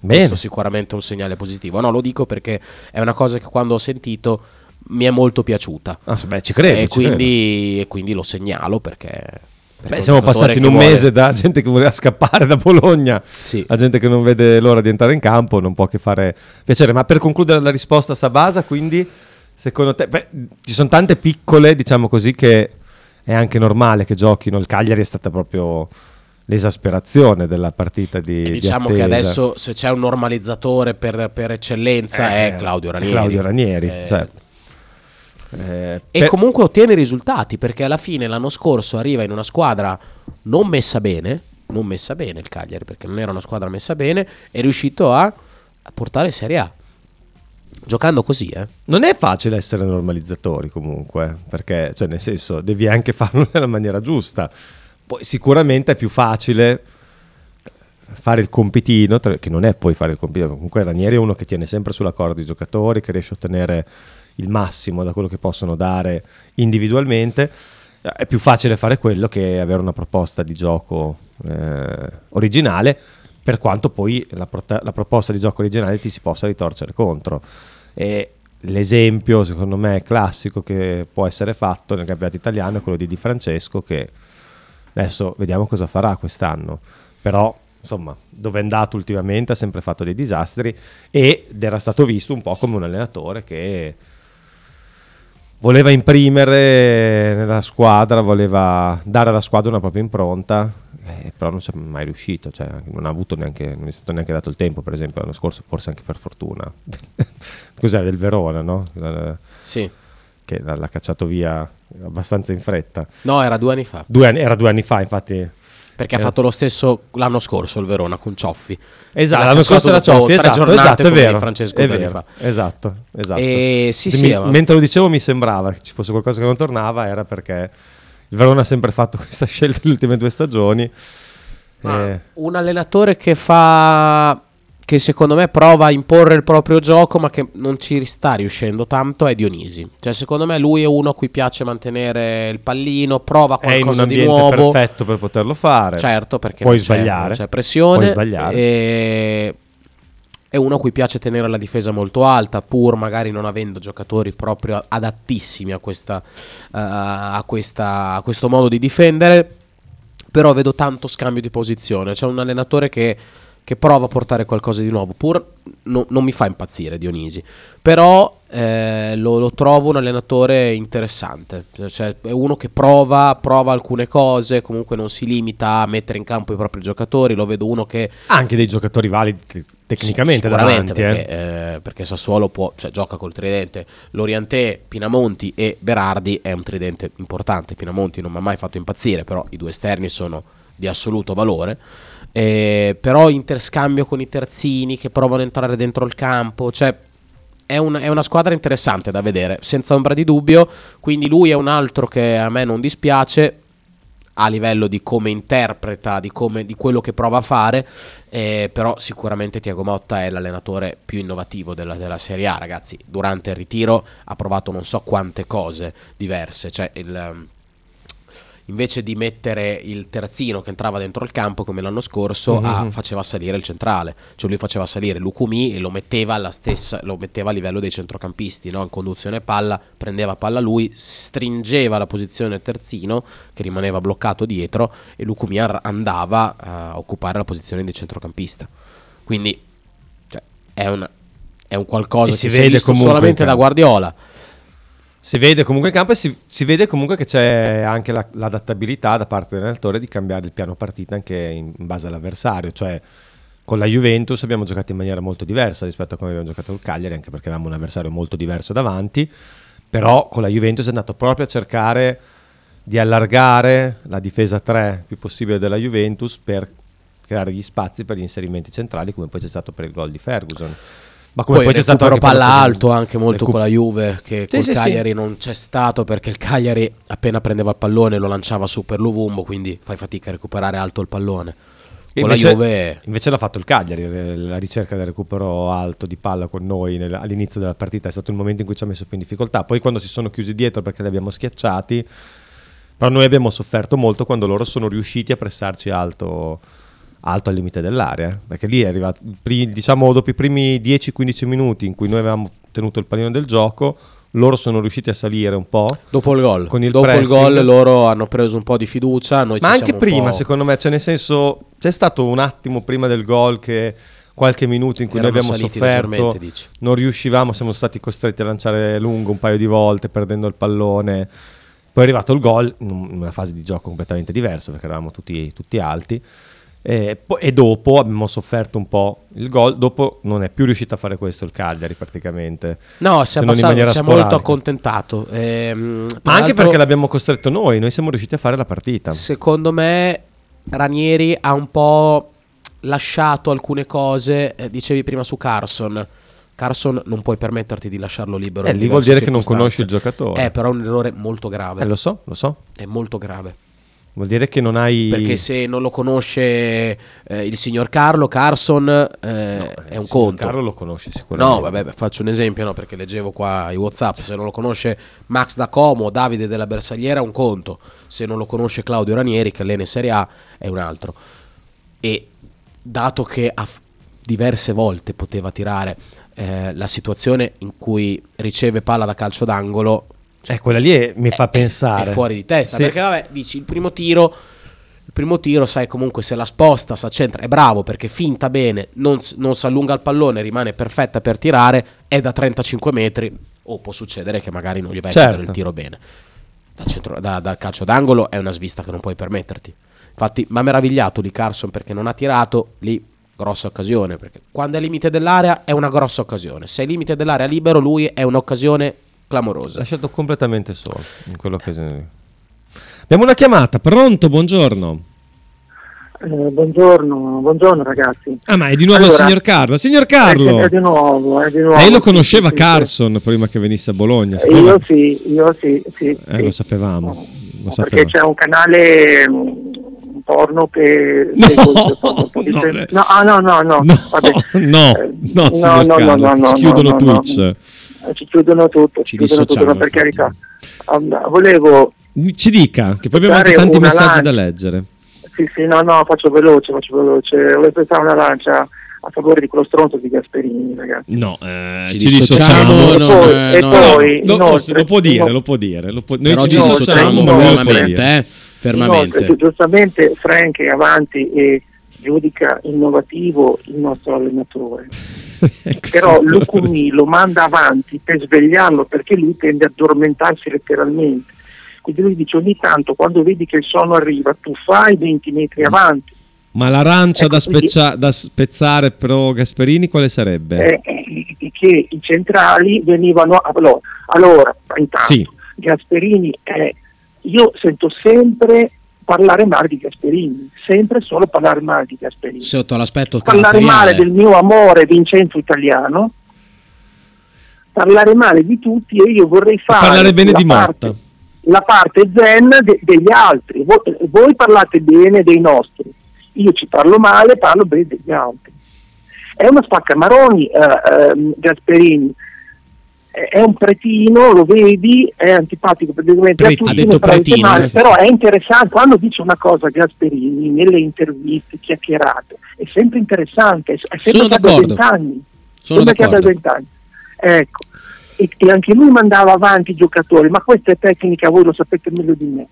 Bene. questo sicuramente è un segnale positivo. No, lo dico perché è una cosa che quando ho sentito mi è molto piaciuta. Ah, beh, ci credo. e, ci credo. quindi, e quindi lo segnalo perché... Beh, siamo passati in che un vuole- mese da gente che voleva scappare da Bologna Sì. a gente che non vede l'ora di entrare in campo, non può che fare piacere. Ma per concludere la risposta a Sabasa, quindi secondo te, beh, ci sono tante piccole, diciamo così, che è anche normale che giochino. Il Cagliari è stata proprio l'esasperazione della partita di, E di diciamo che attesa. adesso se c'è un normalizzatore per, per eccellenza Eh, è Claudio Ranieri. Claudio Ranieri, Eh, certo. Eh, E per- comunque ottiene risultati perché alla fine l'anno scorso arriva in una squadra non messa bene, non messa bene il Cagliari perché non era una squadra messa bene, è riuscito a, a portare Serie A. Giocando così, eh. Non è facile essere normalizzatori comunque, perché cioè, nel senso devi anche farlo nella maniera giusta. Poi sicuramente è più facile fare il compitino, che non è poi fare il compitino, comunque Ranieri è uno che tiene sempre sulla corda i giocatori, che riesce a ottenere il massimo da quello che possono dare individualmente. È più facile fare quello che avere una proposta di gioco eh, originale, per quanto poi la, prota- la proposta di gioco originale ti si possa ritorcere contro. E l'esempio, secondo me, classico che può essere fatto nel campionato italiano è quello di Di Francesco, che adesso vediamo cosa farà quest'anno. Però, insomma, dove è andato ultimamente ha sempre fatto dei disastri ed era stato visto un po' come un allenatore che voleva imprimere nella squadra, voleva dare alla squadra una propria impronta, eh, però non si è mai riuscito, cioè, non ha avuto neanche, non è stato neanche dato il tempo, per esempio, l'anno scorso, forse anche per fortuna. Cos'era del Verona, no? Sì. Che l'ha l'ha cacciato via abbastanza in fretta. No, era due anni fa. Due anni- era due anni fa, infatti. Perché ha Eh. fatto lo stesso l'anno scorso il Verona con Cioffi. Esatto, l'anno scorso era Cioffi, esatto, esatto, è vero, Francesco è vero, fa. esatto, esatto. E sì, Mi- sì, mentre lo dicevo mi sembrava che ci fosse qualcosa che non tornava, era perché il Verona ha sempre fatto questa scelta nelle ultime due stagioni. Eh, un allenatore che fa che secondo me prova a imporre il proprio gioco ma che non ci sta riuscendo tanto è Dionisi cioè secondo me lui è uno a cui piace mantenere il pallino prova è qualcosa di nuovo perfetto per poterlo fare. certo perché puoi non c'è, sbagliare. non c'è pressione Puoi sbagliare. e è uno a cui piace tenere la difesa molto alta pur magari non avendo giocatori proprio adattissimi a, questa, eh, a, questa, a questo modo di difendere però vedo tanto scambio di posizione. C'è un allenatore che, che prova a portare qualcosa di nuovo, pur no- non mi fa impazzire Dionisi, però eh, lo, lo trovo un allenatore interessante, cioè è uno che prova, prova alcune cose, comunque non si limita a mettere in campo i propri giocatori, lo vedo uno che anche dei giocatori validi te- tecnicamente davanti. eh. perché, eh, perché Sassuolo può, cioè, gioca col tridente Lorientè, Pinamonti e Berardi è un tridente importante Pinamonti non mi ha mai fatto impazzire però i due esterni sono di assoluto valore Eh, però interscambio con i terzini che provano a entrare dentro il campo cioè è, un- è una squadra interessante da vedere senza ombra di dubbio quindi lui è un altro che a me non dispiace a livello di come interpreta, di, come, di quello che prova a fare, eh, però sicuramente Tiago Motta è l'allenatore più innovativo della, della Serie A, ragazzi. Durante il ritiro ha provato non so quante cose diverse, cioè il, invece di mettere il terzino che entrava dentro il campo come l'anno scorso, Mhm. ah, faceva salire il centrale, cioè lui faceva salire Lucumi e lo metteva, alla stessa, lo metteva a livello dei centrocampisti, no? in conduzione palla, prendeva palla lui, stringeva la posizione terzino che rimaneva bloccato dietro e Lucumi ar- andava a occupare la posizione di centrocampista. Quindi cioè, è, un, è un qualcosa E che si vede solamente da. Guardiola. Si vede comunque in campo e si, si vede comunque che c'è anche la- l'adattabilità da parte dell'allenatore di cambiare il piano partita anche in, in base all'avversario. Cioè, con la Juventus abbiamo giocato in maniera molto diversa rispetto a come abbiamo giocato il Cagliari, anche perché avevamo un avversario molto diverso davanti. Però con la Juventus è andato proprio a cercare di allargare la difesa 3 più possibile della Juventus per creare gli spazi per gli inserimenti centrali, come poi c'è stato per il gol di Ferguson. Ma come Poi, poi c'è stato anche per palla la- alto anche molto recu- con la Juve che Sì, col sì, sì. Cagliari non c'è stato perché il Cagliari appena prendeva il pallone lo lanciava su per l'Uvumbo quindi fai fatica a recuperare alto il pallone Invece, Juve invece l'ha fatto il Cagliari, la ricerca del recupero alto di palla con noi nel- all'inizio della partita è stato il momento in cui ci ha messo più in difficoltà. Poi quando si sono chiusi dietro perché li abbiamo schiacciati, però noi abbiamo sofferto molto quando loro sono riusciti a pressarci alto, alto al limite dell'area. Perché lì è arrivato, diciamo dopo i primi 10-15 minuti in cui noi avevamo tenuto il pallino del gioco, loro sono riusciti a salire un po'. dopo il gol Con il dopo il pressing. gol loro hanno preso un po' di fiducia Ma anche prima, secondo me, cioè nel senso, c'è stato un attimo prima del gol che qualche minuto in cui Erano noi abbiamo sofferto, non riuscivamo, siamo stati costretti a lanciare lungo un paio di volte, perdendo il pallone. Poi è arrivato il gol in una fase di gioco completamente diversa perché eravamo tutti, tutti alti. E, po- e dopo abbiamo sofferto un po' il gol. Dopo non è più riuscito a fare questo il Cagliari praticamente. no si è, passato, si è molto accontentato Ehm, Ma anche perché l'abbiamo costretto noi, noi siamo riusciti a fare la partita. secondo me Ranieri ha un po' lasciato alcune cose eh, dicevi prima su Carson Carson non puoi permetterti di lasciarlo libero Eh, lì vuol dire che non conosci il giocatore. Eh, però è un errore molto grave. Eh, lo so, lo so. È molto grave. Vuol dire che non hai... Perché se non lo conosce eh, il signor Carlo, Carson eh, è un conto. Carlo lo conosci sicuramente. No, vabbè, faccio un esempio, no, perché leggevo qua i WhatsApp. Se non lo conosce Max da Como, Davide della Bersagliera è un conto. Se non lo conosce Claudio Ranieri, che allena in Serie A, è un altro. E dato che a f- diverse volte poteva tirare eh, la situazione in cui riceve palla da calcio d'angolo, Eh, quella lì è- mi fa è- pensare. È fuori di testa. Sì. Perché, vabbè, dici il primo tiro. Il primo tiro, sai, comunque se la sposta, si accentra, è bravo perché finta bene, non, non si allunga il pallone, rimane perfetta per tirare, è da 35 metri. O può succedere che magari non gli vai a Certo. prendere il tiro bene. Da centro- da- dal calcio d'angolo è una svista che non puoi permetterti. Infatti, mi ha meravigliato di Carson perché non ha tirato lì. Grossa occasione perché quando è limite dell'area è una grossa occasione. Se è limite dell'area libero, lui è un'occasione clamorosa. Lasciato completamente solo in quell'occasione. Abbiamo una chiamata, pronto, buongiorno. Eh, buongiorno, buongiorno ragazzi. Ah, ma è di nuovo Allora, il signor Carlo. Signor Carlo! È, è di nuovo, è di nuovo. Lei lo Sì, conosceva sì, sì, Carson prima che venisse a Bologna? sì. sapeva? Io sì, io sì, sì. Eh, sì. lo sapevamo. Lo Perché sapevamo. c'è un canale mm, un porno che No, seguo il porno un po' di no, tempo. eh. no, ah, no, no, no, No, vabbè. no, Eh, no, signor Carlo, ci chiudono no, Twitch. no. Eh, Ci chiudono tutto, ci, Ci chiudono tutto, per carità. Um, volevo Ci dica, che poi abbiamo anche tanti messaggi lancia. da leggere. Sì, sì, no, no, faccio veloce, faccio veloce. Volevo pensare una lancia a favore di quello stronzo di Gasperini, ragazzi. No, eh, Ci ci, dissociamo, dissociamo. no, E poi- no, lo- inoltre- lo può dire, lo può dire. lo può- noi ci dissociamo, fermamente, eh? Fermamente. Inoltre, giustamente Frank è avanti e giudica innovativo il nostro allenatore. Ecco, Però Lucumi lo manda avanti per svegliarlo perché lui tende a addormentarsi letteralmente. Quindi lui dice ogni tanto quando vedi che il sonno arriva tu fai 20 metri avanti. Ma l'arancia Ecco, da, speccia- da spezzare pro Gasperini quale sarebbe? eh, eh, che i centrali venivano allora, allora intanto Sì. Gasperini è io sento sempre parlare male di Gasperini sempre solo parlare male di Gasperini Sotto l'aspetto parlare male del mio amore Vincenzo Italiano parlare male di tutti e io vorrei fare parlare bene la di parte- Motta. la parte zen de- degli altri. Voi, voi parlate bene dei nostri, io ci parlo male, parlo bene degli altri. È una spaccamaroni eh, ehm, Gasperini, è un pretino, lo vedi, è antipatico praticamente a Pretino. tutti, Ha detto pretino, male, sì, però è interessante, quando dice una cosa Gasperini nelle interviste chiacchierate, è sempre interessante, è sempre che abbia d'accordo. 20 anni. Sono Sembra che abbia d'accordo. 20 anni. Ecco. E, e anche lui mandava avanti i giocatori, ma questa è tecnica, voi lo sapete meglio di me.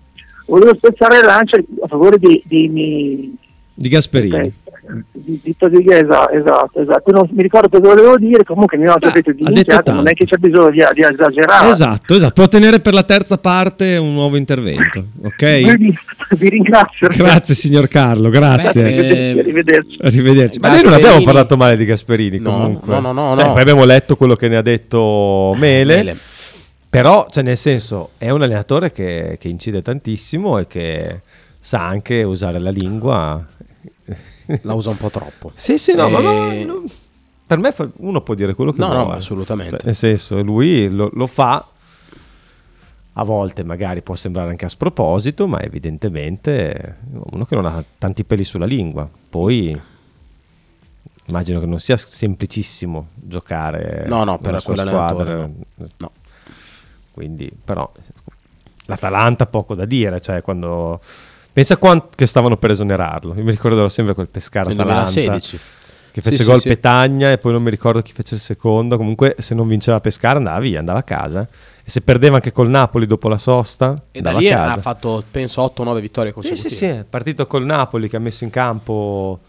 Volevo spezzare lancia a favore dei, dei miei Di Gasperini. Eh, di, di Tosiga, esatto, esatto. Non mi ricordo cosa volevo dire, comunque mi ho già Beh, detto di minchiate, non è che c'è bisogno di, di esagerare. Esatto, esatto. Può tenere per la terza parte un nuovo intervento. Ok? Vi, vi ringrazio. Grazie signor Carlo, grazie. Beh, Arrivederci, arrivederci. Arrivederci. Ma noi non abbiamo parlato male di Gasperini No, comunque. no, no, no, Cioè, no. poi abbiamo letto quello che ne ha detto Mele. Mele. Però, cioè, nel senso, è un allenatore che, che incide tantissimo e che sa anche usare la lingua. La usa un po' troppo. Sì, sì, no, ma E- no, no. per me uno può dire quello che No, no, vuole. ma assolutamente. Cioè, nel senso, lui lo, lo fa, a volte magari può sembrare anche a sproposito, ma evidentemente uno che non ha tanti peli sulla lingua. Poi immagino che non sia semplicissimo giocare No, no, per quell'allenatore squadra. no. No. Quindi, però, l'Atalanta poco da dire, cioè quando... Pensa quant- che stavano per esonerarlo. Io mi ricorderò sempre quel pescara Nel Atalanta 2016. che fece Sì, gol sì, sì. Petagna e poi non mi ricordo chi fece il secondo. Comunque, se non vinceva Pescara, andava via, andava a casa. E se perdeva anche col Napoli dopo la sosta, E da lì ha fatto, penso, 8-9 vittorie Sì, consecutive. sì, sì, è partito col Napoli che ha messo in campo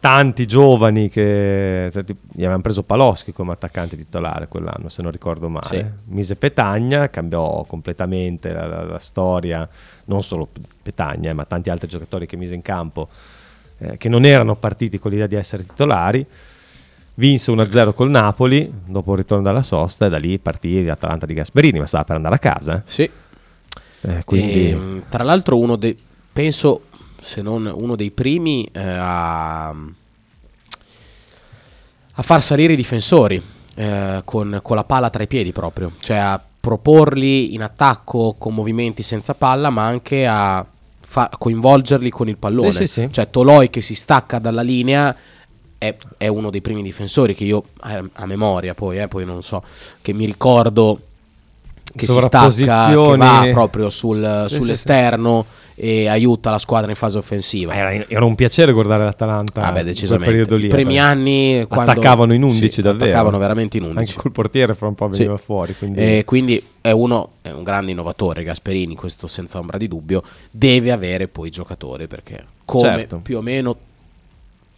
tanti giovani che cioè, tipo, gli avevano preso Paloschi come attaccante titolare quell'anno, se non ricordo male. Sì. Mise Petagna, cambiò completamente la, la- la storia, non solo Petagna, eh, ma tanti altri giocatori che mise in campo eh, che non erano partiti con l'idea di essere titolari. Vinse 1-0 col Napoli dopo il ritorno dalla sosta e da lì partì l'Atalanta di Gasperini, ma stava per andare a casa. eh. Sì. Eh, quindi Ehm, tra l'altro uno dei penso se non uno dei primi eh, a, a far salire i difensori eh, con, con la palla tra i piedi proprio, cioè a proporli in attacco con movimenti senza palla, ma anche a fa- coinvolgerli con il pallone. Sì, sì, sì. Cioè Toloi che si stacca dalla linea è, è uno dei primi difensori che io a, memoria poi, eh, poi non so, che mi ricordo che si stacca, che va proprio sul- sull'esterno e aiuta la squadra in fase offensiva. Era, era un piacere guardare l'Atalanta Vabbè, in quel decisamente. periodo lì. I primi eh, anni quando- attaccavano in 11 sì, davvero. attaccavano veramente in 11. Anche col portiere fra un po' Sì. veniva fuori. Quindi... E quindi è uno è un grande innovatore Gasperini, questo senza ombra di dubbio, deve avere poi giocatori perché come Certo. più o meno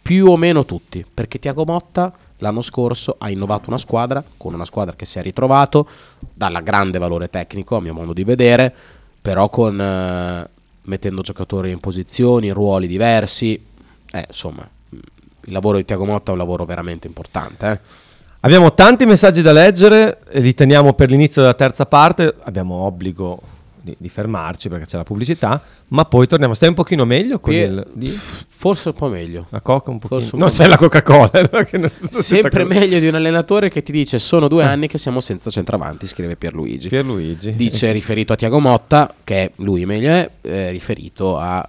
più o meno tutti, perché Tiago Motta l'anno scorso ha innovato una squadra con una squadra che si è ritrovato dalla grande valore tecnico a mio modo di vedere, però con eh, mettendo giocatori in posizioni, ruoli diversi, eh, insomma, il lavoro di Tiago Motta è un lavoro veramente importante, eh. Abbiamo tanti messaggi da leggere, li teniamo per l'inizio della terza parte. Abbiamo obbligo di, di fermarci perché c'è la pubblicità, ma poi torniamo. Stai un pochino meglio con il, di- Forse un po' meglio. la coca un pochino. Forse un non po' c'è la Coca-Cola. no? Che non- Sempre meglio di un allenatore che ti dice sono due anni che siamo senza centravanti, scrive Pierluigi. Pierluigi. Dice riferito a Tiago Motta, che lui meglio è, eh, riferito a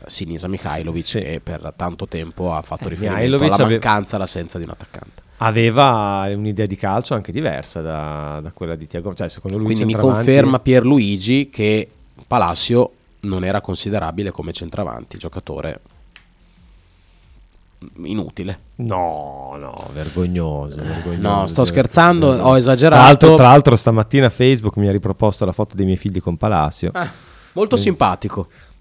eh, Sinisa Mihailovic, Sì. che per tanto tempo ha fatto Eh, riferimento Mihailovic alla mancanza, all'assenza di un attaccante. Aveva un'idea di calcio anche diversa da, da quella di Tiago. Cioè, secondo lui Quindi mi conferma Pierluigi che Palacio non era considerabile come centravanti, giocatore inutile. No, no, vergognoso. vergognoso. No, sto scherzando, ho Tra esagerato. l'altro, tra l'altro stamattina Facebook mi ha riproposto la foto dei miei figli con Palacio. Ah, molto simpatico, Ah, sì,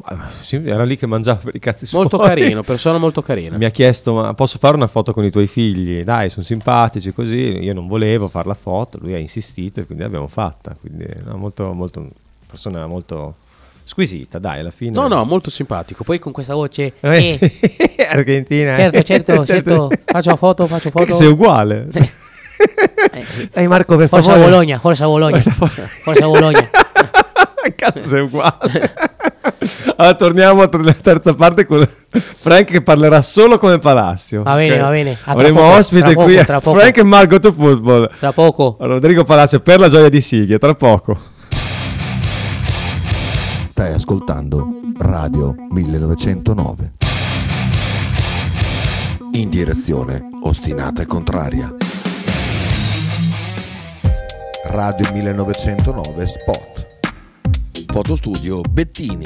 era lì che mangiava per i cazzi suoi. molto carino, persona molto carina. Mi ha chiesto, ma posso fare una foto con i tuoi figli? Dai, sono simpatici così. Io non volevo fare la foto, lui ha insistito e quindi l'abbiamo fatta. Quindi, no, molto, molto, persona molto squisita, dai, alla fine. No, no, molto simpatico. Poi con questa voce... Eh, eh, Argentina. certo, certo, certo. Faccio foto, faccio foto. Sei uguale. Ehi Marco, per Forza favore. Bologna, forza Bologna. Forza Bologna. Cazzo, sei uguale. Allora, torniamo alla terza parte con Frank che parlerà solo come Palacio. Va bene, ok? va bene. A tra Avremo poco, ospite poco, qui tra poco. Frank e Marco to Football. Tra poco. Rodrigo Palacio per la gioia di Sighi, tra poco. Stai ascoltando Radio 1909. In direzione ostinata e contraria. Radio 1909 Spot. Fotostudio Bettini,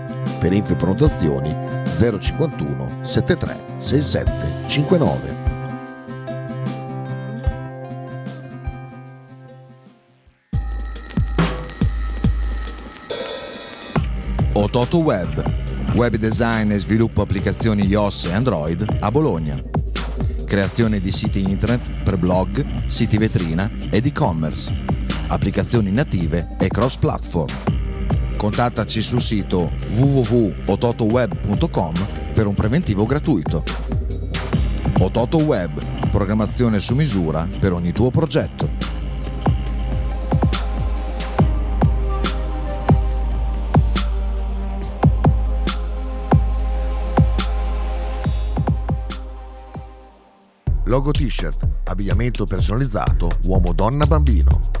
Per info e prenotazioni 051 73 67 59. Ototo Web, web design e sviluppo applicazioni iOS e Android a Bologna. Creazione di siti internet per blog, siti vetrina ed e-commerce, applicazioni native e cross-platform. Contattaci sul sito www.ototoweb.com per un preventivo gratuito. Ototo Web, programmazione su misura per ogni tuo progetto. Logo t-shirt, abbigliamento personalizzato uomo, donna, bambino.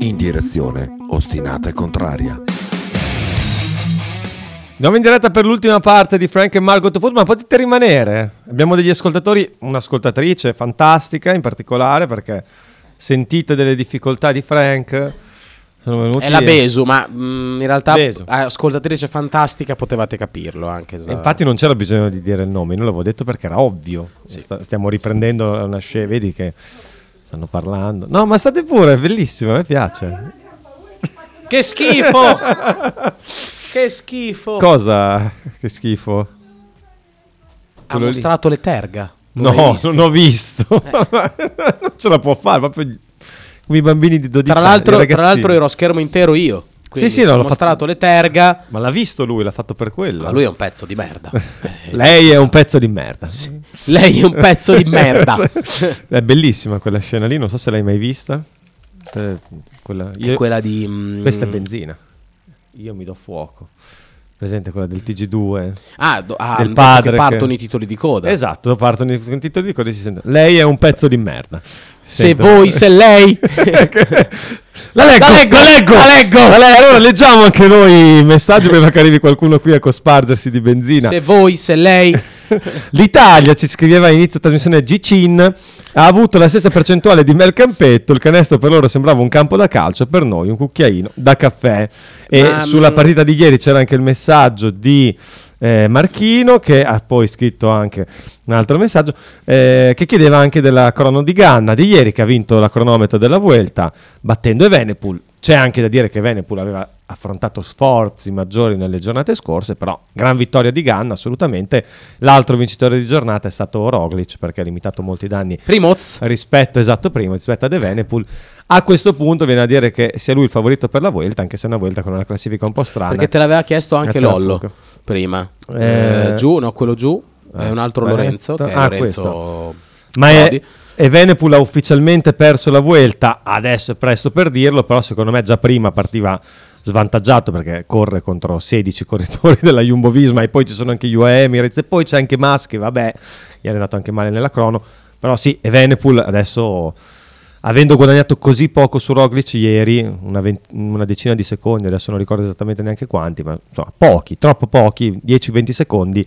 In direzione ostinata e contraria. Andiamo in diretta per l'ultima parte di Frank e Margot Food, ma potete rimanere. Abbiamo degli ascoltatori, un'ascoltatrice fantastica in particolare perché sentite delle difficoltà di Frank. È la Besu, ma mm, in realtà Besu. ascoltatrice fantastica potevate capirlo anche. E Infatti non c'era bisogno di dire il nome, non l'avevo detto perché era ovvio. Sta- stiamo riprendendo una scena, vedi che stanno parlando. No, ma state pure, è bellissimo, a me piace. Che schifo! che schifo! Cosa? Che schifo. ha Quello lì. mostrato le terga. No, visto? non ho visto. non ce la può fare, proprio come i bambini di 12 Tra anni. l'altro, tra ragazzini. l'altro ero a schermo intero io. Quindi sì, no, ho l'ho mostrato le terga. Ma l'ha visto lui, l'ha fatto per quello. Ma lui è un pezzo di merda. Lei è un pezzo di merda. Lei è un pezzo di merda. è bellissima quella scena lì, non so se l'hai mai vista. Eh, quella, È quella di, mm, Questa è benzina. Io mi do fuoco. Presente quella del TG2? Ah, do- ah, del dopo padre che partono i titoli di coda. Esatto, partono i i titoli di coda e si sente. Lei è un pezzo di merda. Se Sento- voi, se lei. La leggo, La leggo, la leggo, la leggo. La le- Allora leggiamo anche noi i messaggi prima che arrivi qualcuno qui a cospargersi di benzina. Se voi, se lei. L'Italia, ci scriveva a inizio trasmissione G-Cin, ha avuto la stessa percentuale di Mercampetto, il canestro per loro sembrava un campo da calcio, per noi un cucchiaino da caffè. E Ma, sulla mm, partita di ieri c'era anche il messaggio di eh, Marchino, che ha poi scritto anche un altro messaggio, eh, che chiedeva anche della crono di Ganna di ieri, che ha vinto la cronometro della Vuelta, battendo Evenepoel. C'è anche da dire che Evenepoel aveva affrontato sforzi maggiori nelle giornate scorse, però gran vittoria di Ganna assolutamente. L'altro vincitore di giornata è stato Roglic perché ha limitato molti danni Primoz. rispetto esatto primo rispetto ad Evenepoel. A questo punto viene a dire che sia lui il favorito per la Vuelta, anche se è una Vuelta con una classifica un po' strana. Perché te l'aveva chiesto anche Lollo prima. Eh, Eh, giù, no, quello giù. È eh, un altro aspetta. Lorenzo. Che è Ah, Lorenzo. questo. Ma è, Prodi. Evenepoel ha ufficialmente perso la Vuelta, adesso è presto per dirlo, però secondo me già prima partiva svantaggiato perché corre contro 16 corridori della Jumbo Visma e poi ci sono anche UAE Emirates e poi c'è anche Maschi, vabbè, gli è andato anche male nella crono, però sì, Evenepoel adesso avendo guadagnato così poco su Roglic ieri, una, vent- una decina di secondi, adesso non ricordo esattamente neanche quanti, ma insomma pochi, troppo pochi, 10-20 secondi,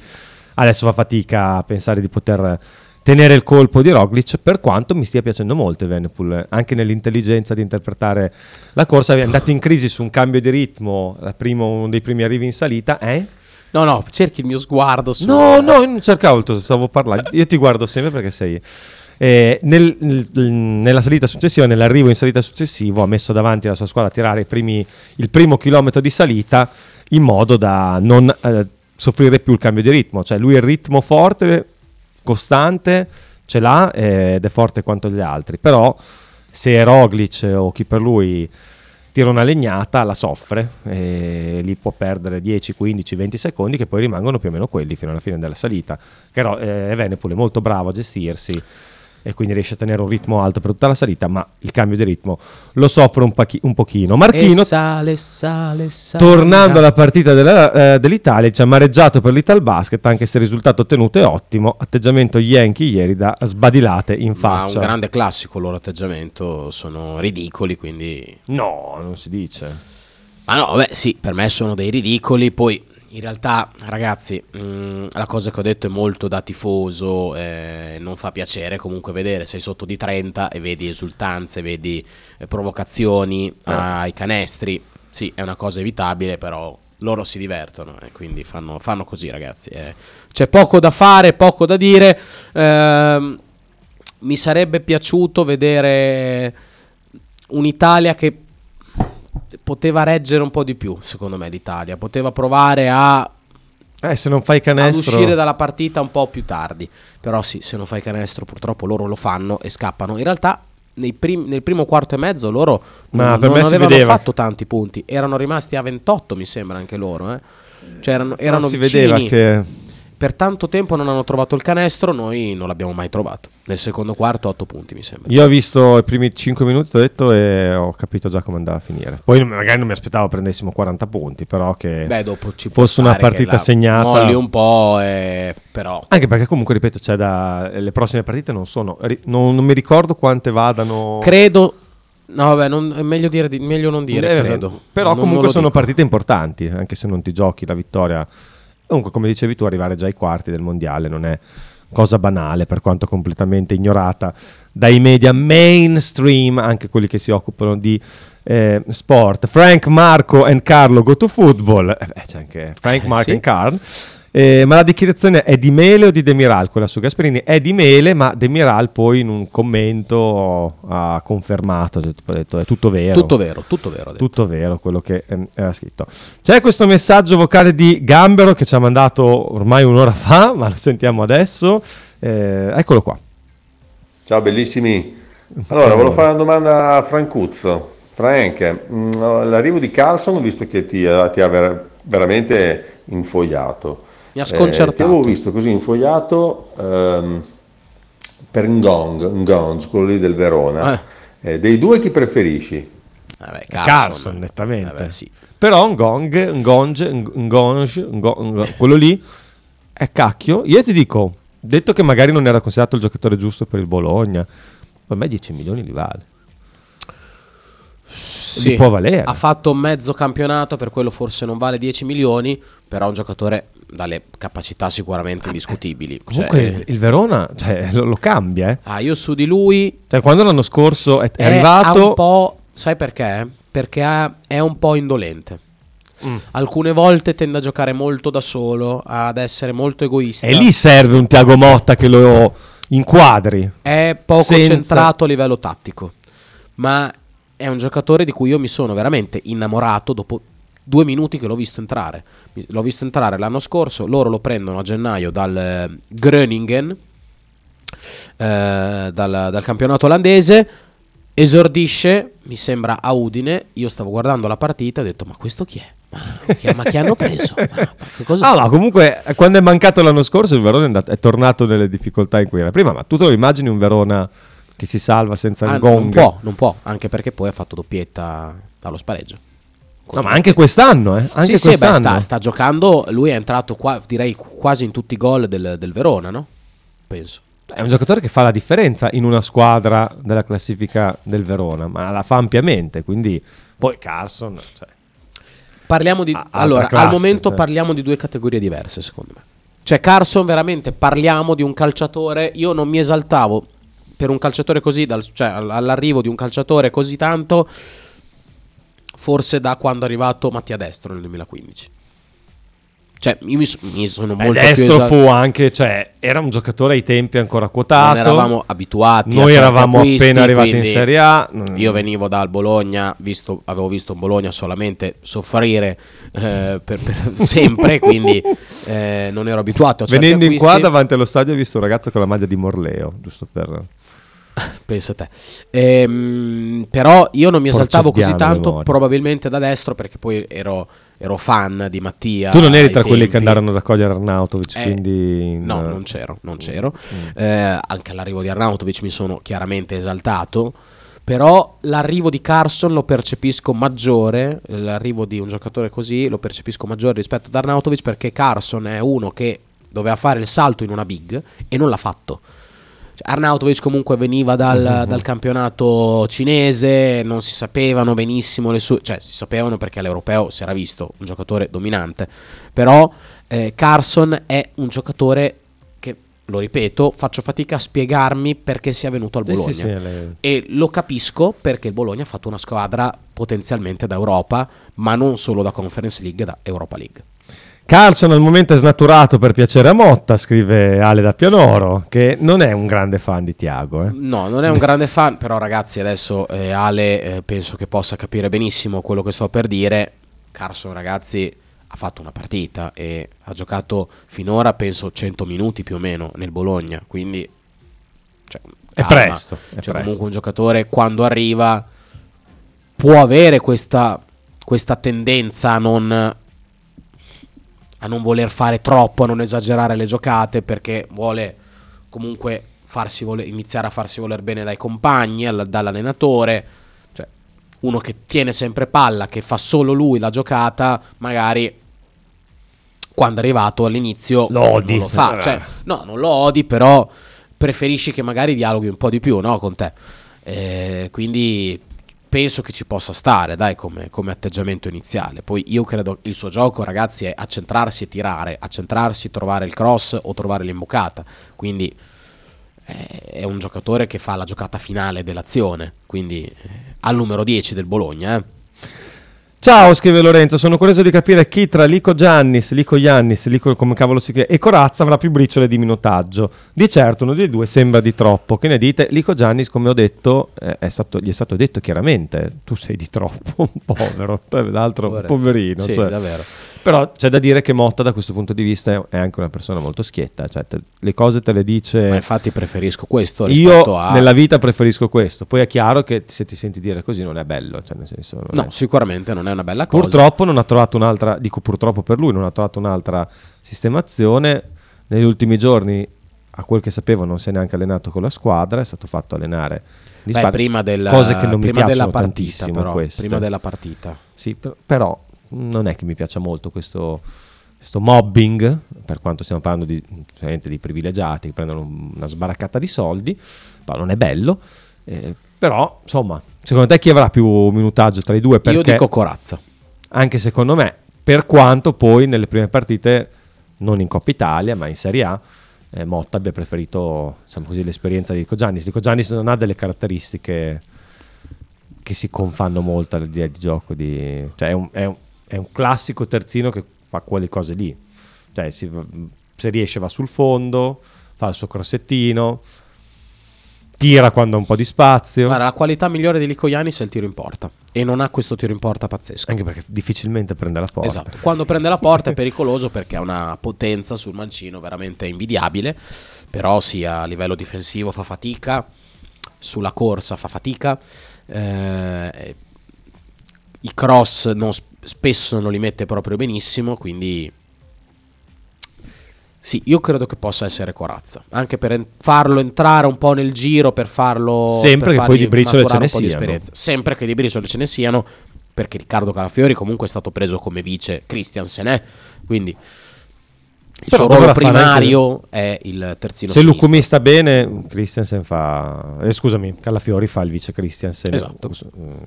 adesso fa fatica a pensare di poter tenere il colpo di Roglic per quanto mi stia piacendo molto Evenepoel anche nell'intelligenza di interpretare la corsa è andato in crisi su un cambio di ritmo primo- uno dei primi arrivi in salita eh? No, no, cerchi il mio sguardo su. no no io non cercavo il tuo stavo parlando io ti guardo sempre perché sei eh, nel- nel- nella salita successiva nell'arrivo in salita successivo ha messo davanti la sua squadra a tirare i primi- il primo chilometro di salita in modo da non eh, soffrire più il cambio di ritmo cioè lui il ritmo forte costante ce l'ha eh, ed è forte quanto gli altri. Però se Roglic o chi per lui tira una legnata la soffre e lì può perdere 10, 15, 20 secondi che poi rimangono più o meno quelli fino alla fine della salita. Però eh, Evenepoel è molto bravo a gestirsi e quindi riesce a tenere un ritmo alto per tutta la salita ma il cambio di ritmo lo soffre un, pachi- un pochino Marchino E sale, sale, sale. Tornando alla partita della- eh, dell'Italia, ci ha mareggiato per l'Ital Basket, anche se il risultato ottenuto è ottimo. Atteggiamento Yankee ieri da sbadilate in Ma un faccia. grande classico il loro atteggiamento. Sono ridicoli, quindi. No, non si dice. Ma no, beh, sì, per me sono dei ridicoli. Poi, in realtà, ragazzi, mh, la cosa che ho detto è molto da tifoso. eh, non fa piacere comunque vedere. Sei sotto di 30 e vedi esultanze, vedi eh, provocazioni ai canestri. Sì, è una cosa evitabile, però loro si divertono e quindi fanno, fanno così, ragazzi. eh. C'è poco da fare, poco da dire. Ehm, mi sarebbe piaciuto vedere un'Italia che poteva reggere un po' di più, secondo me, l'Italia. Poteva provare a Eh, se non fai ad canestro... uscire dalla partita un po' più tardi. Però sì, se non fai canestro purtroppo loro lo fanno e scappano. In realtà nei prim- nel primo quarto e mezzo loro Ma non, non avevano fatto tanti punti. Erano rimasti a 28 mi sembra anche loro. eh. Cioè erano, erano si vicini. vedeva che... Per tanto tempo non hanno trovato il canestro, noi non l'abbiamo mai trovato. Nel secondo quarto 8 punti mi sembra. Io ho visto i primi 5 minuti, ho detto, e ho capito già come andava a finire. Poi magari non mi aspettavo prendessimo 40 punti, però che Beh, dopo ci fosse una partita segnata... Molli un po', eh, però Anche perché comunque, ripeto, c'è da... le prossime partite non sono... ri- Non, non mi ricordo quante vadano... credo No, vabbè, non- è meglio, dire, di- meglio non dire, Eh, credo. Però Non- comunque sono dico. partite importanti, anche se non ti giochi la vittoria. Comunque, come dicevi tu, arrivare già ai quarti del mondiale non è cosa banale, per quanto completamente ignorata dai media mainstream, anche quelli che si occupano di eh, sport. Frank, Marco e Carlo go to football. Eh beh, c'è anche Frank, Eh, Marco sì. e Carl. Eh, ma la dichiarazione è di Mele o di Demiral? Quella su Gasperini è di Mele, ma Demiral poi in un commento ha confermato, ha detto- è tutto vero. Tutto vero, tutto vero. ha detto. Tutto vero quello che ehm, era scritto. C'è questo messaggio vocale di Gambero che ci ha mandato ormai un'ora fa, ma lo sentiamo adesso. Eh, eccolo qua. Ciao bellissimi, Allora, volevo fare una domanda a Francuzzo. Frank, mm, l'arrivo di Carlson ho visto che ti ha, ti ha ver- veramente infogliato. Mi ha sconcertato. Eh, avevo visto così infogliato ehm, per Ngong, Ngonge, quello lì del Verona. Eh, dei due chi preferisci? Vabbè, Carlson, nettamente. Vabbè, sì. Però Ngong, Ngonge, Ngonge, Ngo- quello lì è cacchio. Io ti dico, detto che magari non era considerato il giocatore giusto per il Bologna, per me 10 milioni li vale. Sì, può valere. Ha fatto mezzo campionato, per quello forse non vale 10 milioni, però è un giocatore dalle capacità sicuramente indiscutibili. Comunque Cioè, il- Verona cioè, lo, lo cambia, eh. ah, io su di lui Cioè, quando l'anno scorso è, è è- ha arrivato... un po', sai perché? Perché ha- è un po' indolente. Mm. Alcune volte tende a giocare molto da solo, ad essere molto egoista. E lì serve un Tiago Motta che lo inquadri. È poco Senza- centrato a livello tattico, ma è un giocatore di cui io mi sono veramente innamorato dopo due minuti che l'ho visto entrare. L'ho visto entrare l'anno scorso, loro lo prendono a gennaio dal eh, Groningen, eh, dal, dal campionato olandese, esordisce, mi sembra a Udine, io stavo guardando la partita e ho detto ma questo chi è? Ma, chi, ma chi hanno preso? Ah, no, comunque, eh, quando è mancato l'anno scorso, il Verona è, andato- è tornato nelle difficoltà in cui era prima. Ma tu te lo immagini un Verona che si salva senza Ah, un gong? non può, non può, anche perché poi ha fatto doppietta dallo spareggio. No, ma anche quest'anno, eh? Anche sì, sì, beh, quest'anno. sta, sta giocando. Lui è entrato qua, direi quasi in tutti i gol del, del Verona, no? Penso. È un giocatore che fa la differenza in una squadra della classifica del Verona, ma la fa ampiamente. Quindi, poi Carson, cioè, Parliamo di. A- allora, classe, al momento cioè. parliamo di due categorie diverse, secondo me. Cioè, Carson, veramente parliamo di un calciatore. Io non mi esaltavo per un calciatore così, dal- cioè all- all'arrivo di un calciatore così tanto, forse da quando è arrivato Mattia Destro nel 2015. Cioè, io mi, so- mi sono E molto più destro esal- fu anche, cioè, era un giocatore ai tempi ancora quotato. non eravamo abituati. Noi eravamo acquisti, appena arrivati in Serie A. Io venivo dal Bologna, visto- avevo visto Bologna solamente soffrire eh, per, per sempre, quindi eh, non ero abituato a Venendo in qua davanti allo stadio ho visto un ragazzo con la maglia di Morleo, giusto per... Pensa te. Ehm, però io non mi esaltavo così tanto, probabilmente da destro, perché poi ero, ero fan di Mattia. Tu non eri tra quelli che tempi. andarono ad accogliere Arnautovic, Eh, quindi... in- No, non c'ero, non c'ero. Mm. Eh, anche all'arrivo di Arnautovic mi sono chiaramente esaltato. Però l'arrivo di Carson lo percepisco maggiore, l'arrivo di un giocatore così lo percepisco maggiore rispetto ad Arnautovic perché Carson è uno che doveva fare il salto in una big e non l'ha fatto. Cioè, Arnautovic comunque veniva dal, Mhm. dal campionato cinese, non si sapevano benissimo le sue, cioè si sapevano perché all'europeo si era visto un giocatore dominante, però eh, Carson è un giocatore che, lo ripeto, faccio fatica a spiegarmi perché sia venuto al Sì, Bologna. sì, sì, le- E lo capisco perché il Bologna ha fatto una squadra potenzialmente da Europa, ma non solo da Conference League, da Europa League. Carlson al momento è snaturato per piacere a Motta, scrive Ale da Pianoro, che non è un grande fan di Tiago. Eh. No, non è un grande fan, però ragazzi adesso eh, Ale eh, penso che possa capire benissimo quello che sto per dire. Carson ragazzi ha fatto una partita e ha giocato finora penso 100 minuti più o meno nel Bologna, quindi cioè, È presto, è Cioè, presto. comunque un giocatore quando arriva può avere questa, questa tendenza a non, a non voler fare troppo, a non esagerare le giocate perché vuole comunque farsi vole- iniziare a farsi voler bene dai compagni, al- dall'allenatore. Cioè, uno che tiene sempre palla, che fa solo lui la giocata, magari quando è arrivato all'inizio Lo odi. non lo fa. Cioè, no, non lo odi, però preferisci che magari dialoghi un po' di più no, con te. Eh, quindi penso che ci possa stare, dai, come, come atteggiamento iniziale. Poi io credo il suo gioco, ragazzi, è accentrarsi e tirare, accentrarsi, trovare il cross o trovare l'imbucata. Quindi eh, è un giocatore che fa la giocata finale dell'azione, quindi eh, al numero 10 del Bologna. eh. Ciao, scrive Lorenzo, sono curioso di capire chi tra Lico Giannis, Lico Giannis, Lico come cavolo si chiama, e Corazza avrà più briciole di minutaggio. Di certo uno dei due sembra di troppo. Che ne dite? Lico Giannis, come ho detto, eh, è stato- gli è stato detto chiaramente, tu sei di troppo, un povero, l'altro poverino. Sì, cioè. davvero. Però c'è da dire che Motta da questo punto di vista è- anche una persona molto schietta, cioè te- le cose te le dice... Ma infatti preferisco questo rispetto Io a... nella vita preferisco questo, poi è chiaro che se ti senti dire così non è bello, cioè nel senso... No, è- sicuramente non è una bella cosa. Purtroppo non ha trovato un'altra, dico purtroppo per lui, non ha trovato un'altra sistemazione. Negli ultimi giorni, a quel che sapevo, non si è neanche allenato con la squadra, è stato fatto allenare di Beh, prima del- cose che non mi prima della piacciono partita, tantissimo però, queste. prima della partita. Sì, per- però non è che mi piaccia molto questo, questo mobbing, per quanto stiamo parlando di, di privilegiati che prendono un- una sbaraccata di soldi, ma non è bello. eh, però, insomma, secondo te chi avrà più minutaggio tra i due? Perché, Io dico Corazza. Anche secondo me, per quanto poi nelle prime partite, non in Coppa Italia, ma in Serie A, eh, Motta abbia preferito diciamo così, l'esperienza di Giannis. Dico Giannis non ha delle caratteristiche che si confanno molto all'idea di gioco. Di, cioè è, un, è un- è un classico terzino che fa quelle cose lì. Cioè, si se riesce va sul fondo, fa il suo crossettino, tira quando ha un po' di spazio. Guarda, la qualità migliore di Lico Yanis è il tiro in porta. E non ha questo tiro in porta pazzesco. Anche perché difficilmente prende la porta. Esatto. Quando prende la porta è pericoloso perché ha una potenza sul mancino veramente invidiabile. Però sia a livello difensivo fa fatica, sulla corsa fa fatica. eh, I cross non spesso non li mette proprio benissimo. Quindi sì, io credo che possa essere corazza. Anche per farlo entrare un po' nel giro, per farlo. Sempre per che poi di briciole ce ne siano. Sempre che di briciole ce ne siano. Perché Riccardo Calafiori comunque è stato preso come vice Christiansen, eh? quindi il Però suo ruolo primario è il terzino Se. Lucumi sta bene, Christiansen fa. eh, scusami, Calafiori fa il vice Christiansen. Esatto.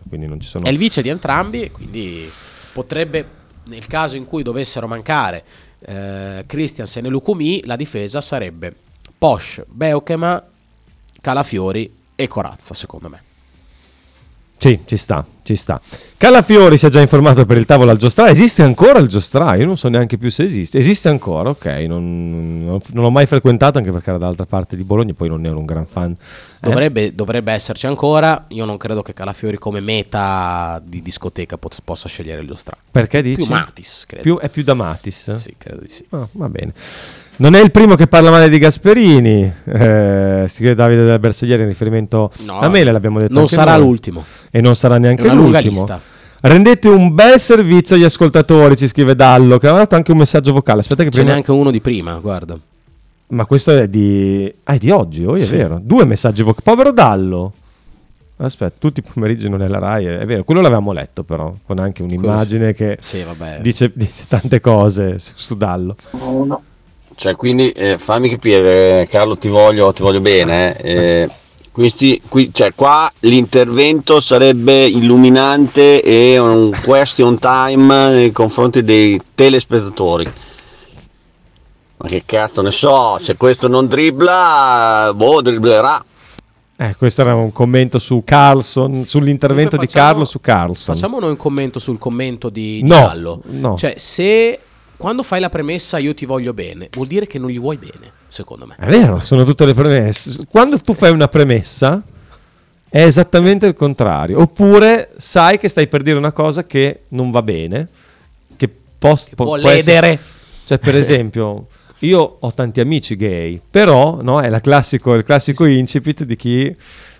Quindi non ci sono. È il vice di entrambi, quindi potrebbe, nel caso in cui dovessero mancare eh, Christiansen e Lucumi, la difesa sarebbe Posch, Beukema, Calafiori e Corazza, secondo me. Sì, ci sta, ci sta. Calafiori si è già informato per il tavolo al Giostra. Esiste ancora il Giostra? Io non so neanche più se esiste. Esiste ancora, ok. Non, non- non l'ho mai frequentato anche perché era dall'altra parte di Bologna. Poi non ero un gran fan. Eh? Dovrebbe, dovrebbe esserci ancora. Io non credo che Calafiori come meta di discoteca pot- possa scegliere il Giostra. Perché dici? Più Matis, credo. Più- è più da Matis? Sì, credo di sì. Ah, va bene. Non è il primo che parla male di Gasperini. Eh, scrive Davide della Bersaglieri in riferimento No, a me, l'abbiamo detto. non sarà noi. l'ultimo. E non sarà neanche l'ultimo. lista. Rendete un bel servizio agli ascoltatori, ci scrive Dallo, che ha mandato anche un messaggio vocale. Aspetta che Ce prima... n'è anche uno di prima, guarda. Ma questo è di... Ah, è di oggi, oh, è Sì. vero. Due messaggi vocali. Povero Dallo. Aspetta, tutti i pomeriggi non è la Rai, è vero. Quello l'avevamo letto però, con anche un'immagine che Sì, vabbè. dice, dice tante cose su, su Dallo. Cioè, quindi eh, fammi capire, Carlo, ti voglio, ti voglio bene. eh, eh, questi, qui, cioè, qua l'intervento sarebbe illuminante e un question time nei confronti dei telespettatori. Ma che cazzo ne so, se questo non dribbla, boh, dribblerà. Eh, questo era un commento su Carlson, sull'intervento Comunque di facciamo- Carlo su Carlson. Facciamo noi un commento sul commento di, di No, Gallo. no. Cioè, se quando fai la premessa io ti voglio bene, vuol dire che non gli vuoi bene, secondo me. È vero, sono tutte le premesse. Quando tu fai una premessa è esattamente il contrario. Oppure sai che stai per dire una cosa che non va bene, che, pos- po- può essere- ledere. Cioè, per esempio, io ho tanti amici gay, però no, è la classico, il classico incipit di chi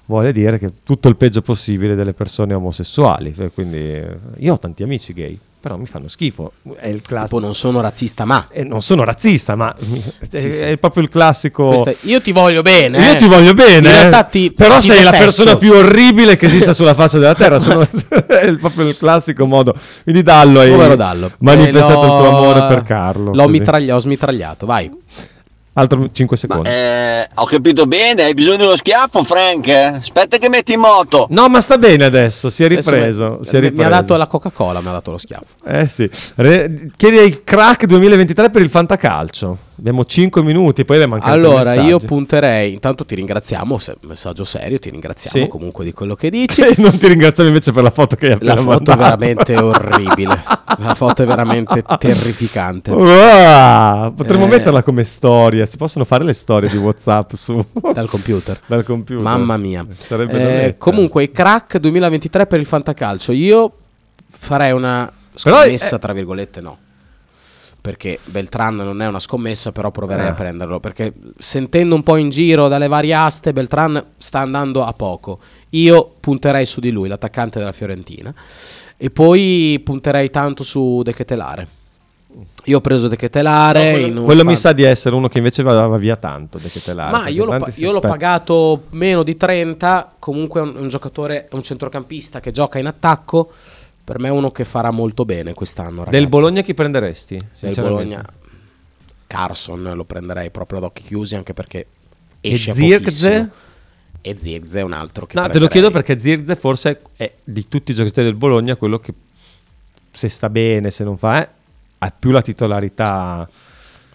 vuole dire che tutto il peggio possibile delle persone omosessuali. Cioè, Quindi io ho tanti amici gay, però mi fanno schifo. È il classico. Tipo non sono razzista, ma... E non sono razzista, ma è, Sì, sì. è proprio il classico. È- io ti voglio bene. Io eh. ti voglio bene, eh. ti- però ti sei la detesto. persona più orribile che esista sulla faccia della terra. Sono- è proprio il classico modo. Quindi Dallo hai Povero Dallo. manifestato Eh, il tuo amore per Carlo. L'ho così. mitraglia- ho smitragliato, vai. Altro 5 secondi. Eh, ho capito bene, hai bisogno di uno schiaffo, Frank? Aspetta che metti in moto. No, ma sta bene adesso. Si è Adesso ripreso. mi- si è mi ha ripreso. dato la Coca-Cola, mi ha dato lo schiaffo. Eh sì. Re- chiedi il crack 2023 per il fantacalcio. Abbiamo 5 minuti, poi le mancano tre Allora, io punterei. Intanto ti ringraziamo. Se, messaggio serio, ti ringraziamo Sì. comunque di quello che dici. E non ti ringraziamo invece per la foto che hai appena La foto è mandato. veramente orribile. La foto è veramente terrificante. Wow, potremmo Eh. metterla come storia. Si possono fare le storie di WhatsApp su Dal computer. dal computer. Mamma mia. Sarebbe da Eh, comunque, i crack 2023 per il fantacalcio. Io farei una Però, scommessa, eh, tra virgolette, no. Perché Beltran non è una scommessa, però proverei Eh. a prenderlo, perché sentendo un po' in giro dalle varie aste, Beltran sta andando a poco. Io punterei su di lui, l'attaccante della Fiorentina, e poi punterei tanto su De Ketelare. Io ho preso De Ketelare. quello un quello mi fan- sa di essere uno che invece va va via tanto. De Ketelare, Ma io l'ho, pa- io l'ho pagato meno di 30. Comunque è un, un giocatore, è un centrocampista che gioca in attacco. Per me è uno che farà molto bene quest'anno. Ragazzi. Del Bologna chi prenderesti? Del? Bologna, Carson lo prenderei proprio ad occhi chiusi. Anche perché E esce Zirkzee? pochissimo. E Zirkzee è un altro che No, te lo prenderei. chiedo perché Zirze forse è di tutti i giocatori del Bologna quello che se sta bene, se non fa, eh, ha più la titolarità.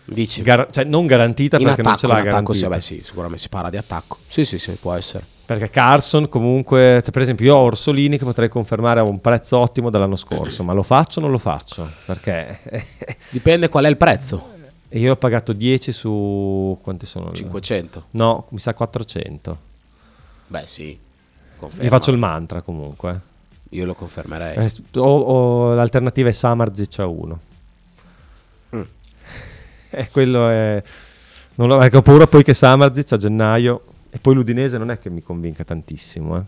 Dici? gar- cioè non garantita in perché attacco, non ce l'ha attacco sì, garantita. vabbè, sì, sicuramente si parla di attacco. Sì, sì, sì, può essere. Perché Carson comunque, cioè, per esempio io ho Orsolini che potrei confermare a un prezzo ottimo dall'anno scorso, ma lo faccio o non lo faccio? Perché Dipende qual è il prezzo. io l'ho pagato 10 su quanti sono? 500. No, mi sa 400. Beh, sì. Conferma. Gli faccio il mantra comunque. Io lo confermerei. Eh, O, o l'alternativa è Samarzic a 1. Mm. E quello è... Non lo, ecco, ho paura poi che Samarzic a gennaio... E poi l'Udinese non è che mi convinca tantissimo. Eh.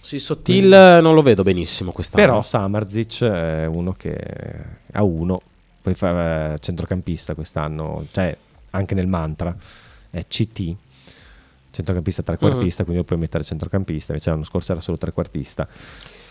Sì, Sottil eh, non lo vedo benissimo quest'anno. Però Samarzic è uno che a 1, poi fa eh, centrocampista quest'anno, cioè anche nel mantra, è CT, centrocampista trequartista, quindi lo puoi mettere centrocampista, invece l'anno scorso era solo trequartista.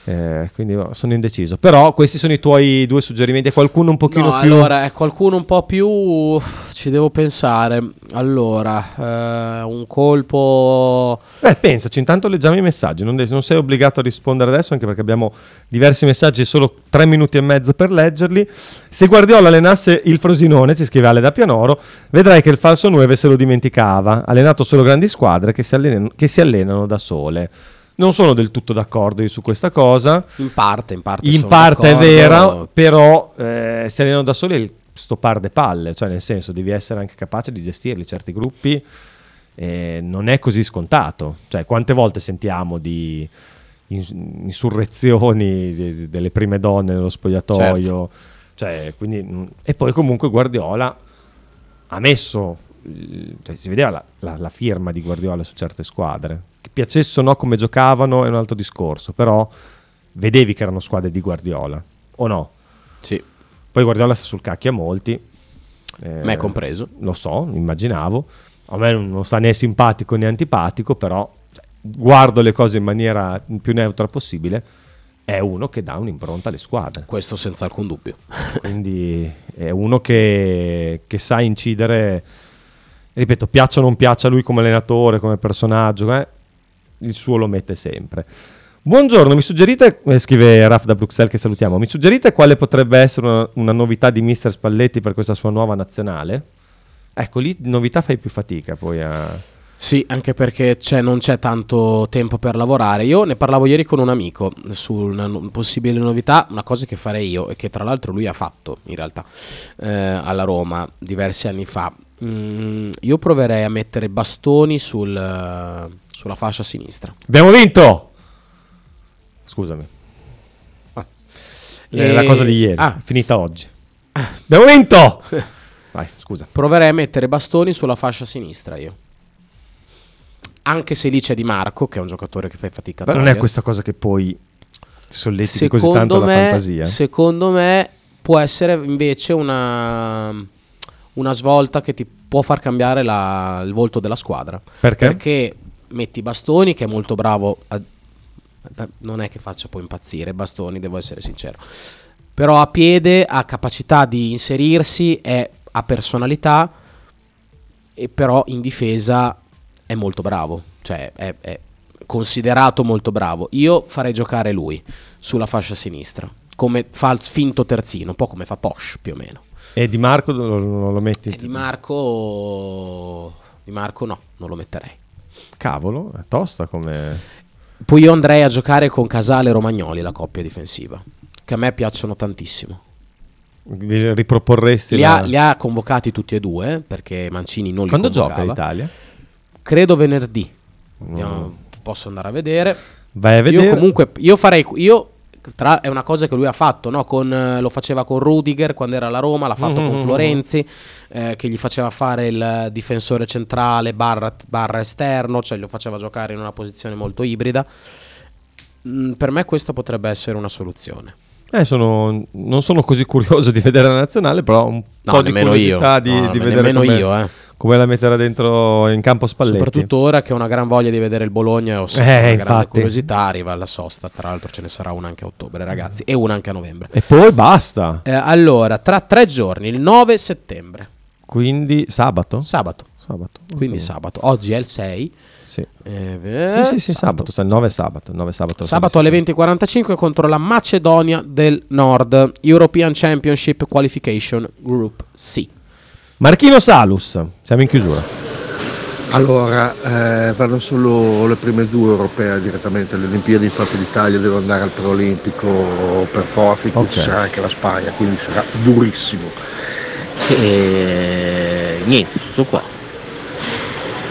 Eh, quindi oh, sono indeciso. Però questi sono i tuoi due suggerimenti. Qualcuno un pochino No, più. allora, qualcuno un po' più. Ci devo pensare. Allora, eh, un colpo. Beh, pensaci, intanto leggiamo i messaggi. Non, non sei obbligato a rispondere adesso, anche perché abbiamo diversi messaggi e solo tre minuti e mezzo per leggerli. Se Guardiola allenasse il Frosinone, ci scrive Ale da Pianoro, vedrai che il falso 9 se lo dimenticava. Ha allenato solo grandi squadre che si allenano, che si allenano da sole. Non sono del tutto d'accordo io su questa cosa. In parte, in parte. In parte è vera, però eh, si allenano da soli il sto par de palle, cioè nel senso devi essere anche capace di gestirli certi gruppi. eh, non è così scontato. Cioè, quante volte sentiamo di ins- insurrezioni di- di- delle prime donne nello spogliatoio? Certo. Cioè, quindi, mm, e poi comunque Guardiola ha messo, il- cioè, si vedeva la, la- la firma di Guardiola su certe squadre. Piacesse o no come giocavano è un altro discorso, però vedevi che erano squadre di Guardiola, o no? Sì. Poi Guardiola sta sul cacchio a molti. eh, Me compreso. Lo so, immaginavo. A me non sta né simpatico né antipatico, però cioè, guardo le cose in maniera più neutra possibile. È uno che dà un'impronta alle squadre. Questo senza alcun dubbio. Quindi è uno che, che sa incidere. Ripeto, piaccia o non piaccia a lui come allenatore, come personaggio, eh, il suo lo mette sempre. Buongiorno, mi suggerite, eh, scrive Raf da Bruxelles che salutiamo, mi suggerite quale potrebbe essere una, una novità di Mister Spalletti per questa sua nuova nazionale? Ecco, lì novità fai più fatica poi a... Sì, anche perché c'è- non c'è tanto tempo per lavorare. Io ne parlavo ieri con un amico su una possibile novità, una cosa che farei io e che tra l'altro lui ha fatto in realtà eh, alla Roma diversi anni fa. Mm, io proverei a mettere bastoni sul, eh, sulla fascia sinistra. Abbiamo vinto! Scusami. Eh, E- La cosa di ieri, Ah. finita oggi. Abbiamo vinto! Vai, scusa. Proverei a mettere bastoni sulla fascia sinistra io. Anche se lì c'è Di Marco, che è un giocatore che fai fatica a Però non è questa cosa che poi solletti così tanto la me, fantasia. Secondo me può essere invece una, una svolta che ti può far cambiare la- il volto della squadra. Perché? Perché metti Bastoni, che è molto bravo, a- non è che faccia poi impazzire Bastoni, devo essere sincero. Però a piede ha capacità di inserirsi, è, ha personalità, e però in difesa è molto bravo, cioè è, è considerato molto bravo. Io farei giocare lui sulla fascia sinistra, come fa il finto terzino, un po' come fa Posh più o meno. E Di Marco non lo metti? E Di Marco, Di Marco no, non lo metterei. Cavolo, è tosta come... Poi io andrei a giocare con Casale e Romagnoli, la coppia difensiva, che a me piacciono tantissimo. Li riproporresti Li, la- ha, li ha convocati tutti e due, eh, perché Mancini non li Quando gioca convocava. l'Italia? Credo venerdì. Andiamo- Posso andare a vedere. Vai a vedere. Io comunque io farei io tra- è una cosa che lui ha fatto, no? Con, eh, lo faceva con Rudiger quando era alla Roma, l'ha fatto Mhm. con Florenzi, eh, che gli faceva fare il difensore centrale barra, barra esterno, cioè lo faceva giocare in una posizione molto ibrida. Mm, per me questa potrebbe essere una soluzione. Eh, sono- non sono così curioso di vedere la nazionale, però un No, po' di curiosità io. di, No, di vedere nemmeno come, io, eh. Come la metterà dentro in campo Spalletti. Soprattutto ora che ho una gran voglia di vedere il Bologna e ho sempre Eh, una grande infatti. curiosità, arriva alla sosta, tra l'altro ce ne sarà una anche a ottobre ragazzi e una anche a novembre. E poi basta. Eh, allora, tra tre giorni, il 9 settembre. Quindi sabato? Sabato. Sabato. Quindi Ok. sabato. Oggi è il 6. Sì. Eh, Sì, sì, sì, sabato, il 9 sabato, il 9 sabato. Sabato alle 20.45 contro la Macedonia del Nord, European Championship Qualification Group C. Marchino Salus, siamo in chiusura. Allora, eh, vanno solo le prime due europee direttamente alle Olimpiadi, infatti l'Italia deve andare al preolimpico per forza, in cui Ok. ci sarà anche la Spagna, quindi sarà durissimo. E niente, tutto qua.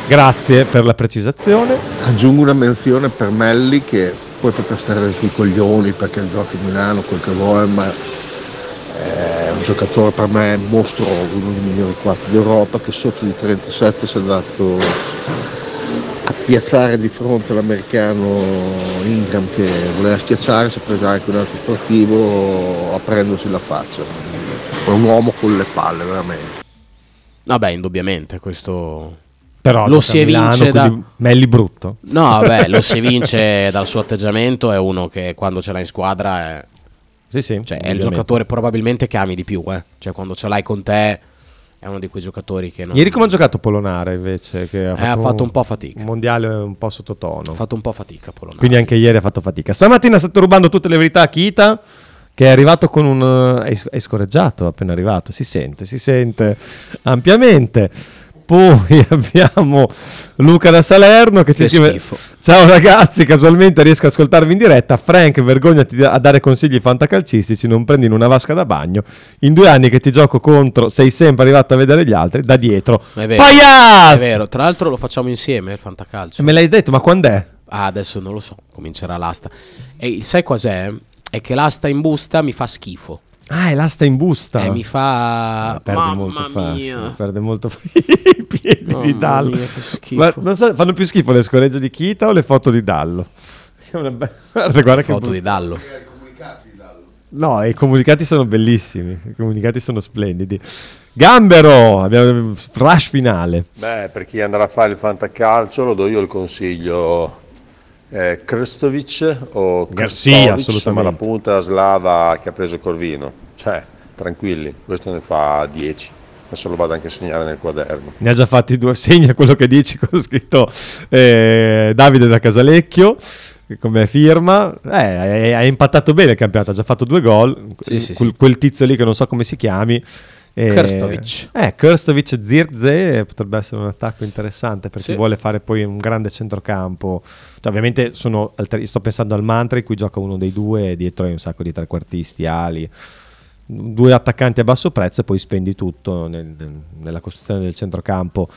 Grazie per la precisazione. Aggiungo una menzione per Melli che poi potrà stare sui coglioni perché gioca in Milano, quel che vuole, ma è un giocatore per me mostruoso, uno dei migliori quarti d'Europa che sotto di 37 si è andato a piazzare di fronte all'americano Ingram che voleva schiacciare, si è preso anche un altro sportivo aprendosi la faccia. È un uomo con le palle, veramente. Vabbè, indubbiamente, questo... Però lo si evince da... Melli brutto. No, vabbè, lo si evince dal suo atteggiamento, è uno che quando ce l'hai in squadra è... Sì, sì, Cioè, è il giocatore probabilmente che ami di più, eh. Cioè, quando ce l'hai con te è uno di quei giocatori che non... Ieri come ha giocato Polonare invece? Che ha, Eh, ha fatto un po' fatica. Un mondiale un po' sottotono. Ha fatto un po' fatica Polonare. Quindi anche ieri ha fatto fatica. Stamattina state rubando tutte le verità a Kita, che è arrivato con un... eh, È, è scorreggiato appena arrivato, si sente, si sente ampiamente. Poi abbiamo Luca da Salerno che ci Che scrive: schifo. Ciao ragazzi, casualmente riesco a ascoltarvi in diretta. Frank, vergognati a dare consigli fantacalcistici, non prendi in una vasca da bagno. In due anni che ti gioco contro, sei sempre arrivato a vedere gli altri da dietro. È vero. Paias! È vero, tra l'altro lo facciamo insieme il fantacalcio. Me l'hai detto, ma quando è? Ah, adesso non lo so, comincerà l'asta. E sai cos'è? È che l'asta in busta mi fa schifo. Ah, è l'asta in busta. E mi fa... perde Mamma molto mia. perde molto i piedi Mamma di Dallo. mia, che schifo. Ma non so, fanno più schifo le scoregge di Kita o le foto di Dallo? Una be- Guarda, guarda che foto bu- di Dallo. No, i comunicati sono bellissimi. I comunicati sono splendidi. Gambero, abbiamo rush finale. Beh, per chi andrà a fare il fantacalcio lo do io il consiglio eh, Krstovic o Ga- sì, Krstovic, assolutamente. la punta slava che ha preso Corvino. Cioè, tranquilli, questo ne fa 10. Adesso lo vado anche a segnare nel quaderno. Ne ha già fatti due. Segna quello che dici con scritto eh, Davide da Casalecchio come firma. Eh, ha impattato bene il campionato. Ha già fatto due gol. Sì, quel, sì. quel tizio lì che non so come si chiami. Eh, Krstovic. Eh, Krstovic Zirze potrebbe essere un attacco interessante per Sì. chi vuole fare poi un grande centrocampo. Cioè, ovviamente sono altri- sto pensando al Mantra in cui gioca uno dei due e dietro hai un sacco di trequartisti, ali due attaccanti a basso prezzo e poi spendi tutto nel- nel- nella costruzione del centrocampo.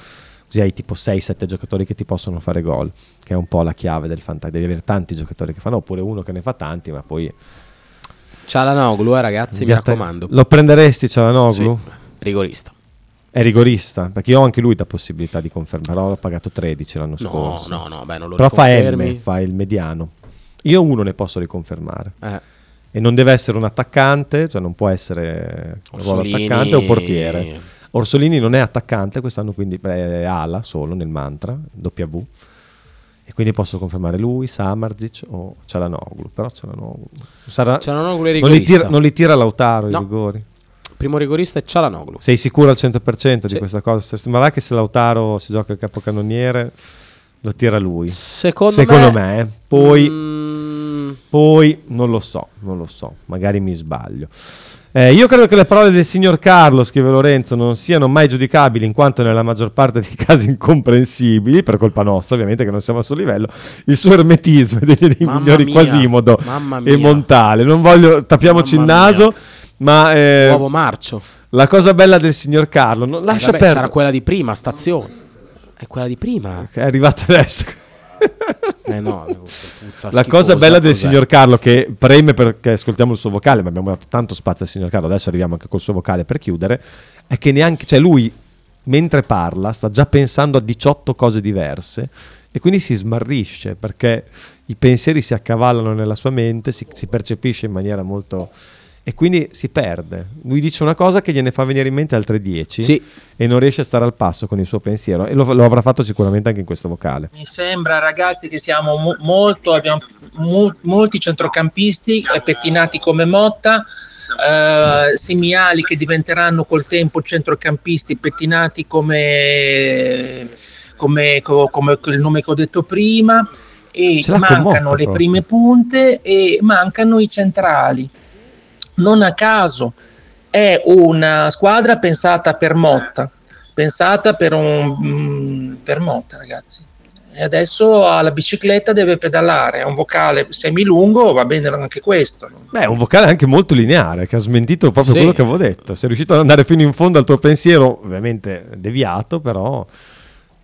Così hai tipo 6-7 giocatori che ti possono fare gol, che è un po' la chiave del fantasy. Devi avere tanti giocatori che fanno, oppure uno che ne fa tanti, ma poi. Cialanoglu, eh, ragazzi, mi raccomando. Lo prenderesti Cialanoglu? Sì, rigorista. È rigorista, perché io ho anche lui la possibilità di confermare, però ho pagato 13 l'anno No, scorso. no, no, beh, non lo Però fa. M, fa il mediano. Io uno ne posso riconfermare. Eh. E non deve essere un attaccante, cioè non può essere Orsolini- attaccante o portiere. Orsolini non è attaccante quest'anno, quindi è ala solo nel mantra, W. E quindi posso confermare lui, Samarzic o Cialanoglu. Però Cialanoglu sarà... Cialanoglu è non li, rigorista. tira, non li tira Lautaro i No. rigori. Primo rigorista è Cialanoglu. Sei sicuro al 100% di questa cosa? Ma va che se Lautaro si gioca il capocannoniere lo tira lui. Secondo me, me- eh. Poi, Mm, poi non lo so, non lo so, magari mi sbaglio. Eh, io credo che le parole del signor Carlo, scrive Lorenzo, non siano mai giudicabili in quanto nella maggior parte dei casi incomprensibili, per colpa nostra ovviamente che non siamo al suo livello, il suo ermetismo è degno dei migliori mia, Quasimodo e mia. Montale. Non voglio, tappiamoci il Mamma naso, ma... eh, Uovo marcio. la cosa bella del signor Carlo, non, Eh, lascia vabbè, perdere. sarà quella di prima, stazione. È quella di prima. È arrivata adesso. Eh no, La cosa bella del cos'è? signor Carlo che preme perché ascoltiamo il suo vocale, ma abbiamo dato tanto spazio al signor Carlo, adesso arriviamo anche col suo vocale per chiudere, è che neanche, cioè lui mentre parla sta già pensando a 18 cose diverse e quindi si smarrisce perché i pensieri si accavallano nella sua mente, si, si percepisce in maniera molto... e quindi si perde. Lui dice una cosa che gliene fa venire in mente altre 10 Sì. e non riesce a stare al passo con il suo pensiero e lo, lo avrà fatto sicuramente anche in questo vocale. Mi sembra, ragazzi, che siamo mo- molto, abbiamo mo- molti centrocampisti eh, pettinati come Motta, eh, semiali che diventeranno col tempo centrocampisti pettinati come, come, co- come il nome che ho detto prima. E mancano le proprio. prime punte e mancano i centrali. Non a caso è una squadra pensata per Motta, pensata per, un, mm, per Motta, ragazzi. E adesso alla bicicletta deve pedalare, è un vocale semilungo, va bene anche questo. Beh, è un vocale anche molto lineare che ha smentito proprio Sì. quello che avevo detto. Sei riuscito ad andare fino in fondo al tuo pensiero, ovviamente deviato, però.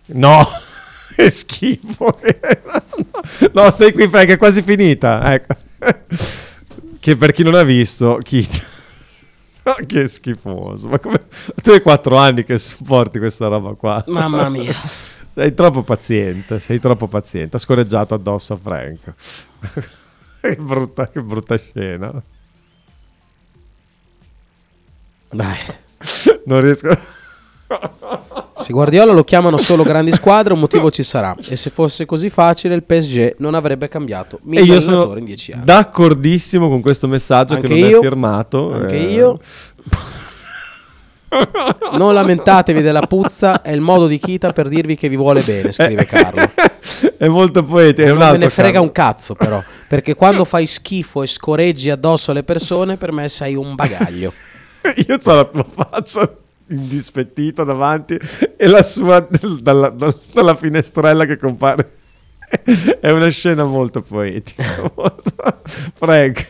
No, che schifo. no, stai qui, Frank, è quasi finita. Ecco. Che per chi non ha visto. No, che schifoso. Ma come... Tu hai quattro anni che supporti questa roba qua. Mamma mia. Sei troppo paziente, sei troppo paziente. Ha scorreggiato addosso a Frank. che, brutta, che brutta scena. Dai. Non riesco. Se Guardiola lo chiamano solo grandi squadre, un motivo ci sarà. E se fosse così facile, il PSG non avrebbe cambiato. E io sono in dieci anni. d'accordissimo con questo messaggio Anche che non io, è firmato. Anche eh. io. Non lamentatevi della puzza, è il modo di Kita per dirvi che vi vuole bene, scrive Carlo. è molto poetico. Non me ne frega Carlo. un cazzo, però. Perché quando fai schifo e scoreggi addosso alle persone, per me sei un bagaglio. Io ho la tua faccia indispettita davanti e la sua dalla, dal- dalla finestrella che compare. È una scena molto poetica. molto- Frank,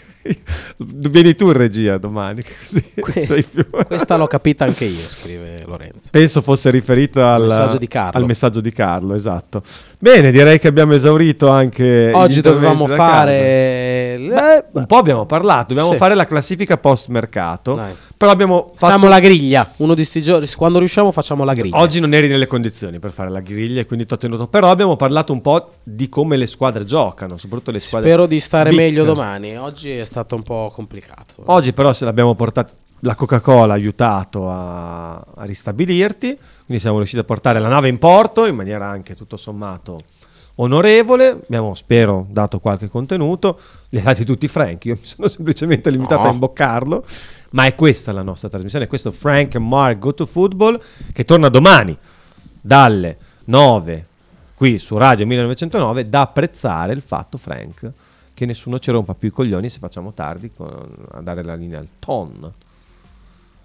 vieni tu in regia domani. Così Que- più... Questa l'ho capita anche io, scrive Lorenzo. Penso fosse riferita al messaggio di Carlo. al messaggio di Carlo, esatto. Bene, direi che abbiamo esaurito anche. Oggi dovevamo fare. casa. Un po' abbiamo parlato, dobbiamo Sì. fare la classifica post mercato. Dai. Però abbiamo fatto. Facciamo la griglia. Uno di sti giorni. Quando riusciamo, facciamo la griglia. Oggi non eri nelle condizioni per fare la griglia, quindi ti ho tenuto. Però abbiamo parlato un po' di come le squadre giocano, soprattutto le squadre. Spero di stare big. meglio domani. Oggi è stato un po' complicato. Oggi però se l'abbiamo portato, la Coca-Cola ha aiutato a, a ristabilirti, quindi siamo riusciti a portare la nave in porto in maniera anche tutto sommato onorevole, abbiamo spero dato qualche contenuto, li ha dati tutti Frank, io mi sono semplicemente limitato No. a imboccarlo, ma è questa la nostra trasmissione, è questo Frank and Mark Go to Football che torna domani dalle 9 qui su Radio 1909 da apprezzare il fatto Frank che nessuno ci rompa più i coglioni se facciamo tardi con- a dare la linea al ton.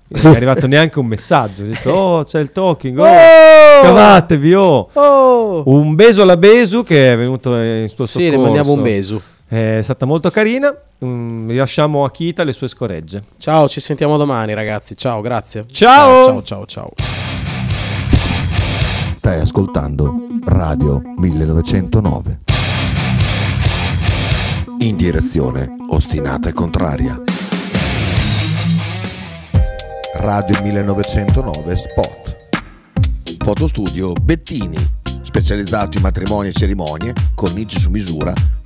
Non è arrivato neanche un messaggio. Ho detto, oh, c'è il talking. Oh, Oh! cavatevi, oh. Oh! Un beso alla Besu che è venuto in suo Sì, le soccorso. mandiamo un beso. È stata molto carina. Mm, rilasciamo a Kita le sue scoregge. Ciao, ci sentiamo domani, ragazzi. Ciao, grazie. Ciao! Ciao, ciao, ciao. Stai ascoltando Radio 1909. In direzione ostinata e contraria. Radio 1909 Spot. Fotostudio Bettini, specializzato in matrimoni e cerimonie, cornici su misura,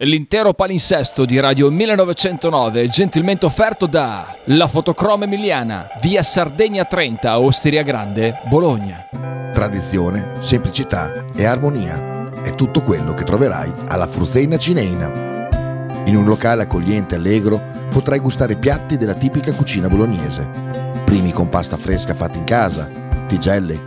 L'intero palinsesto di Radio 1909 gentilmente offerto da La Fotocroma Emiliana, via Sardegna 30, Osteria Grande, Bologna. Tradizione, semplicità e armonia è tutto quello che troverai alla Fruzeina Cineina. In un locale accogliente e allegro potrai gustare piatti della tipica cucina bolognese. Primi con pasta fresca fatta in casa, tigelle,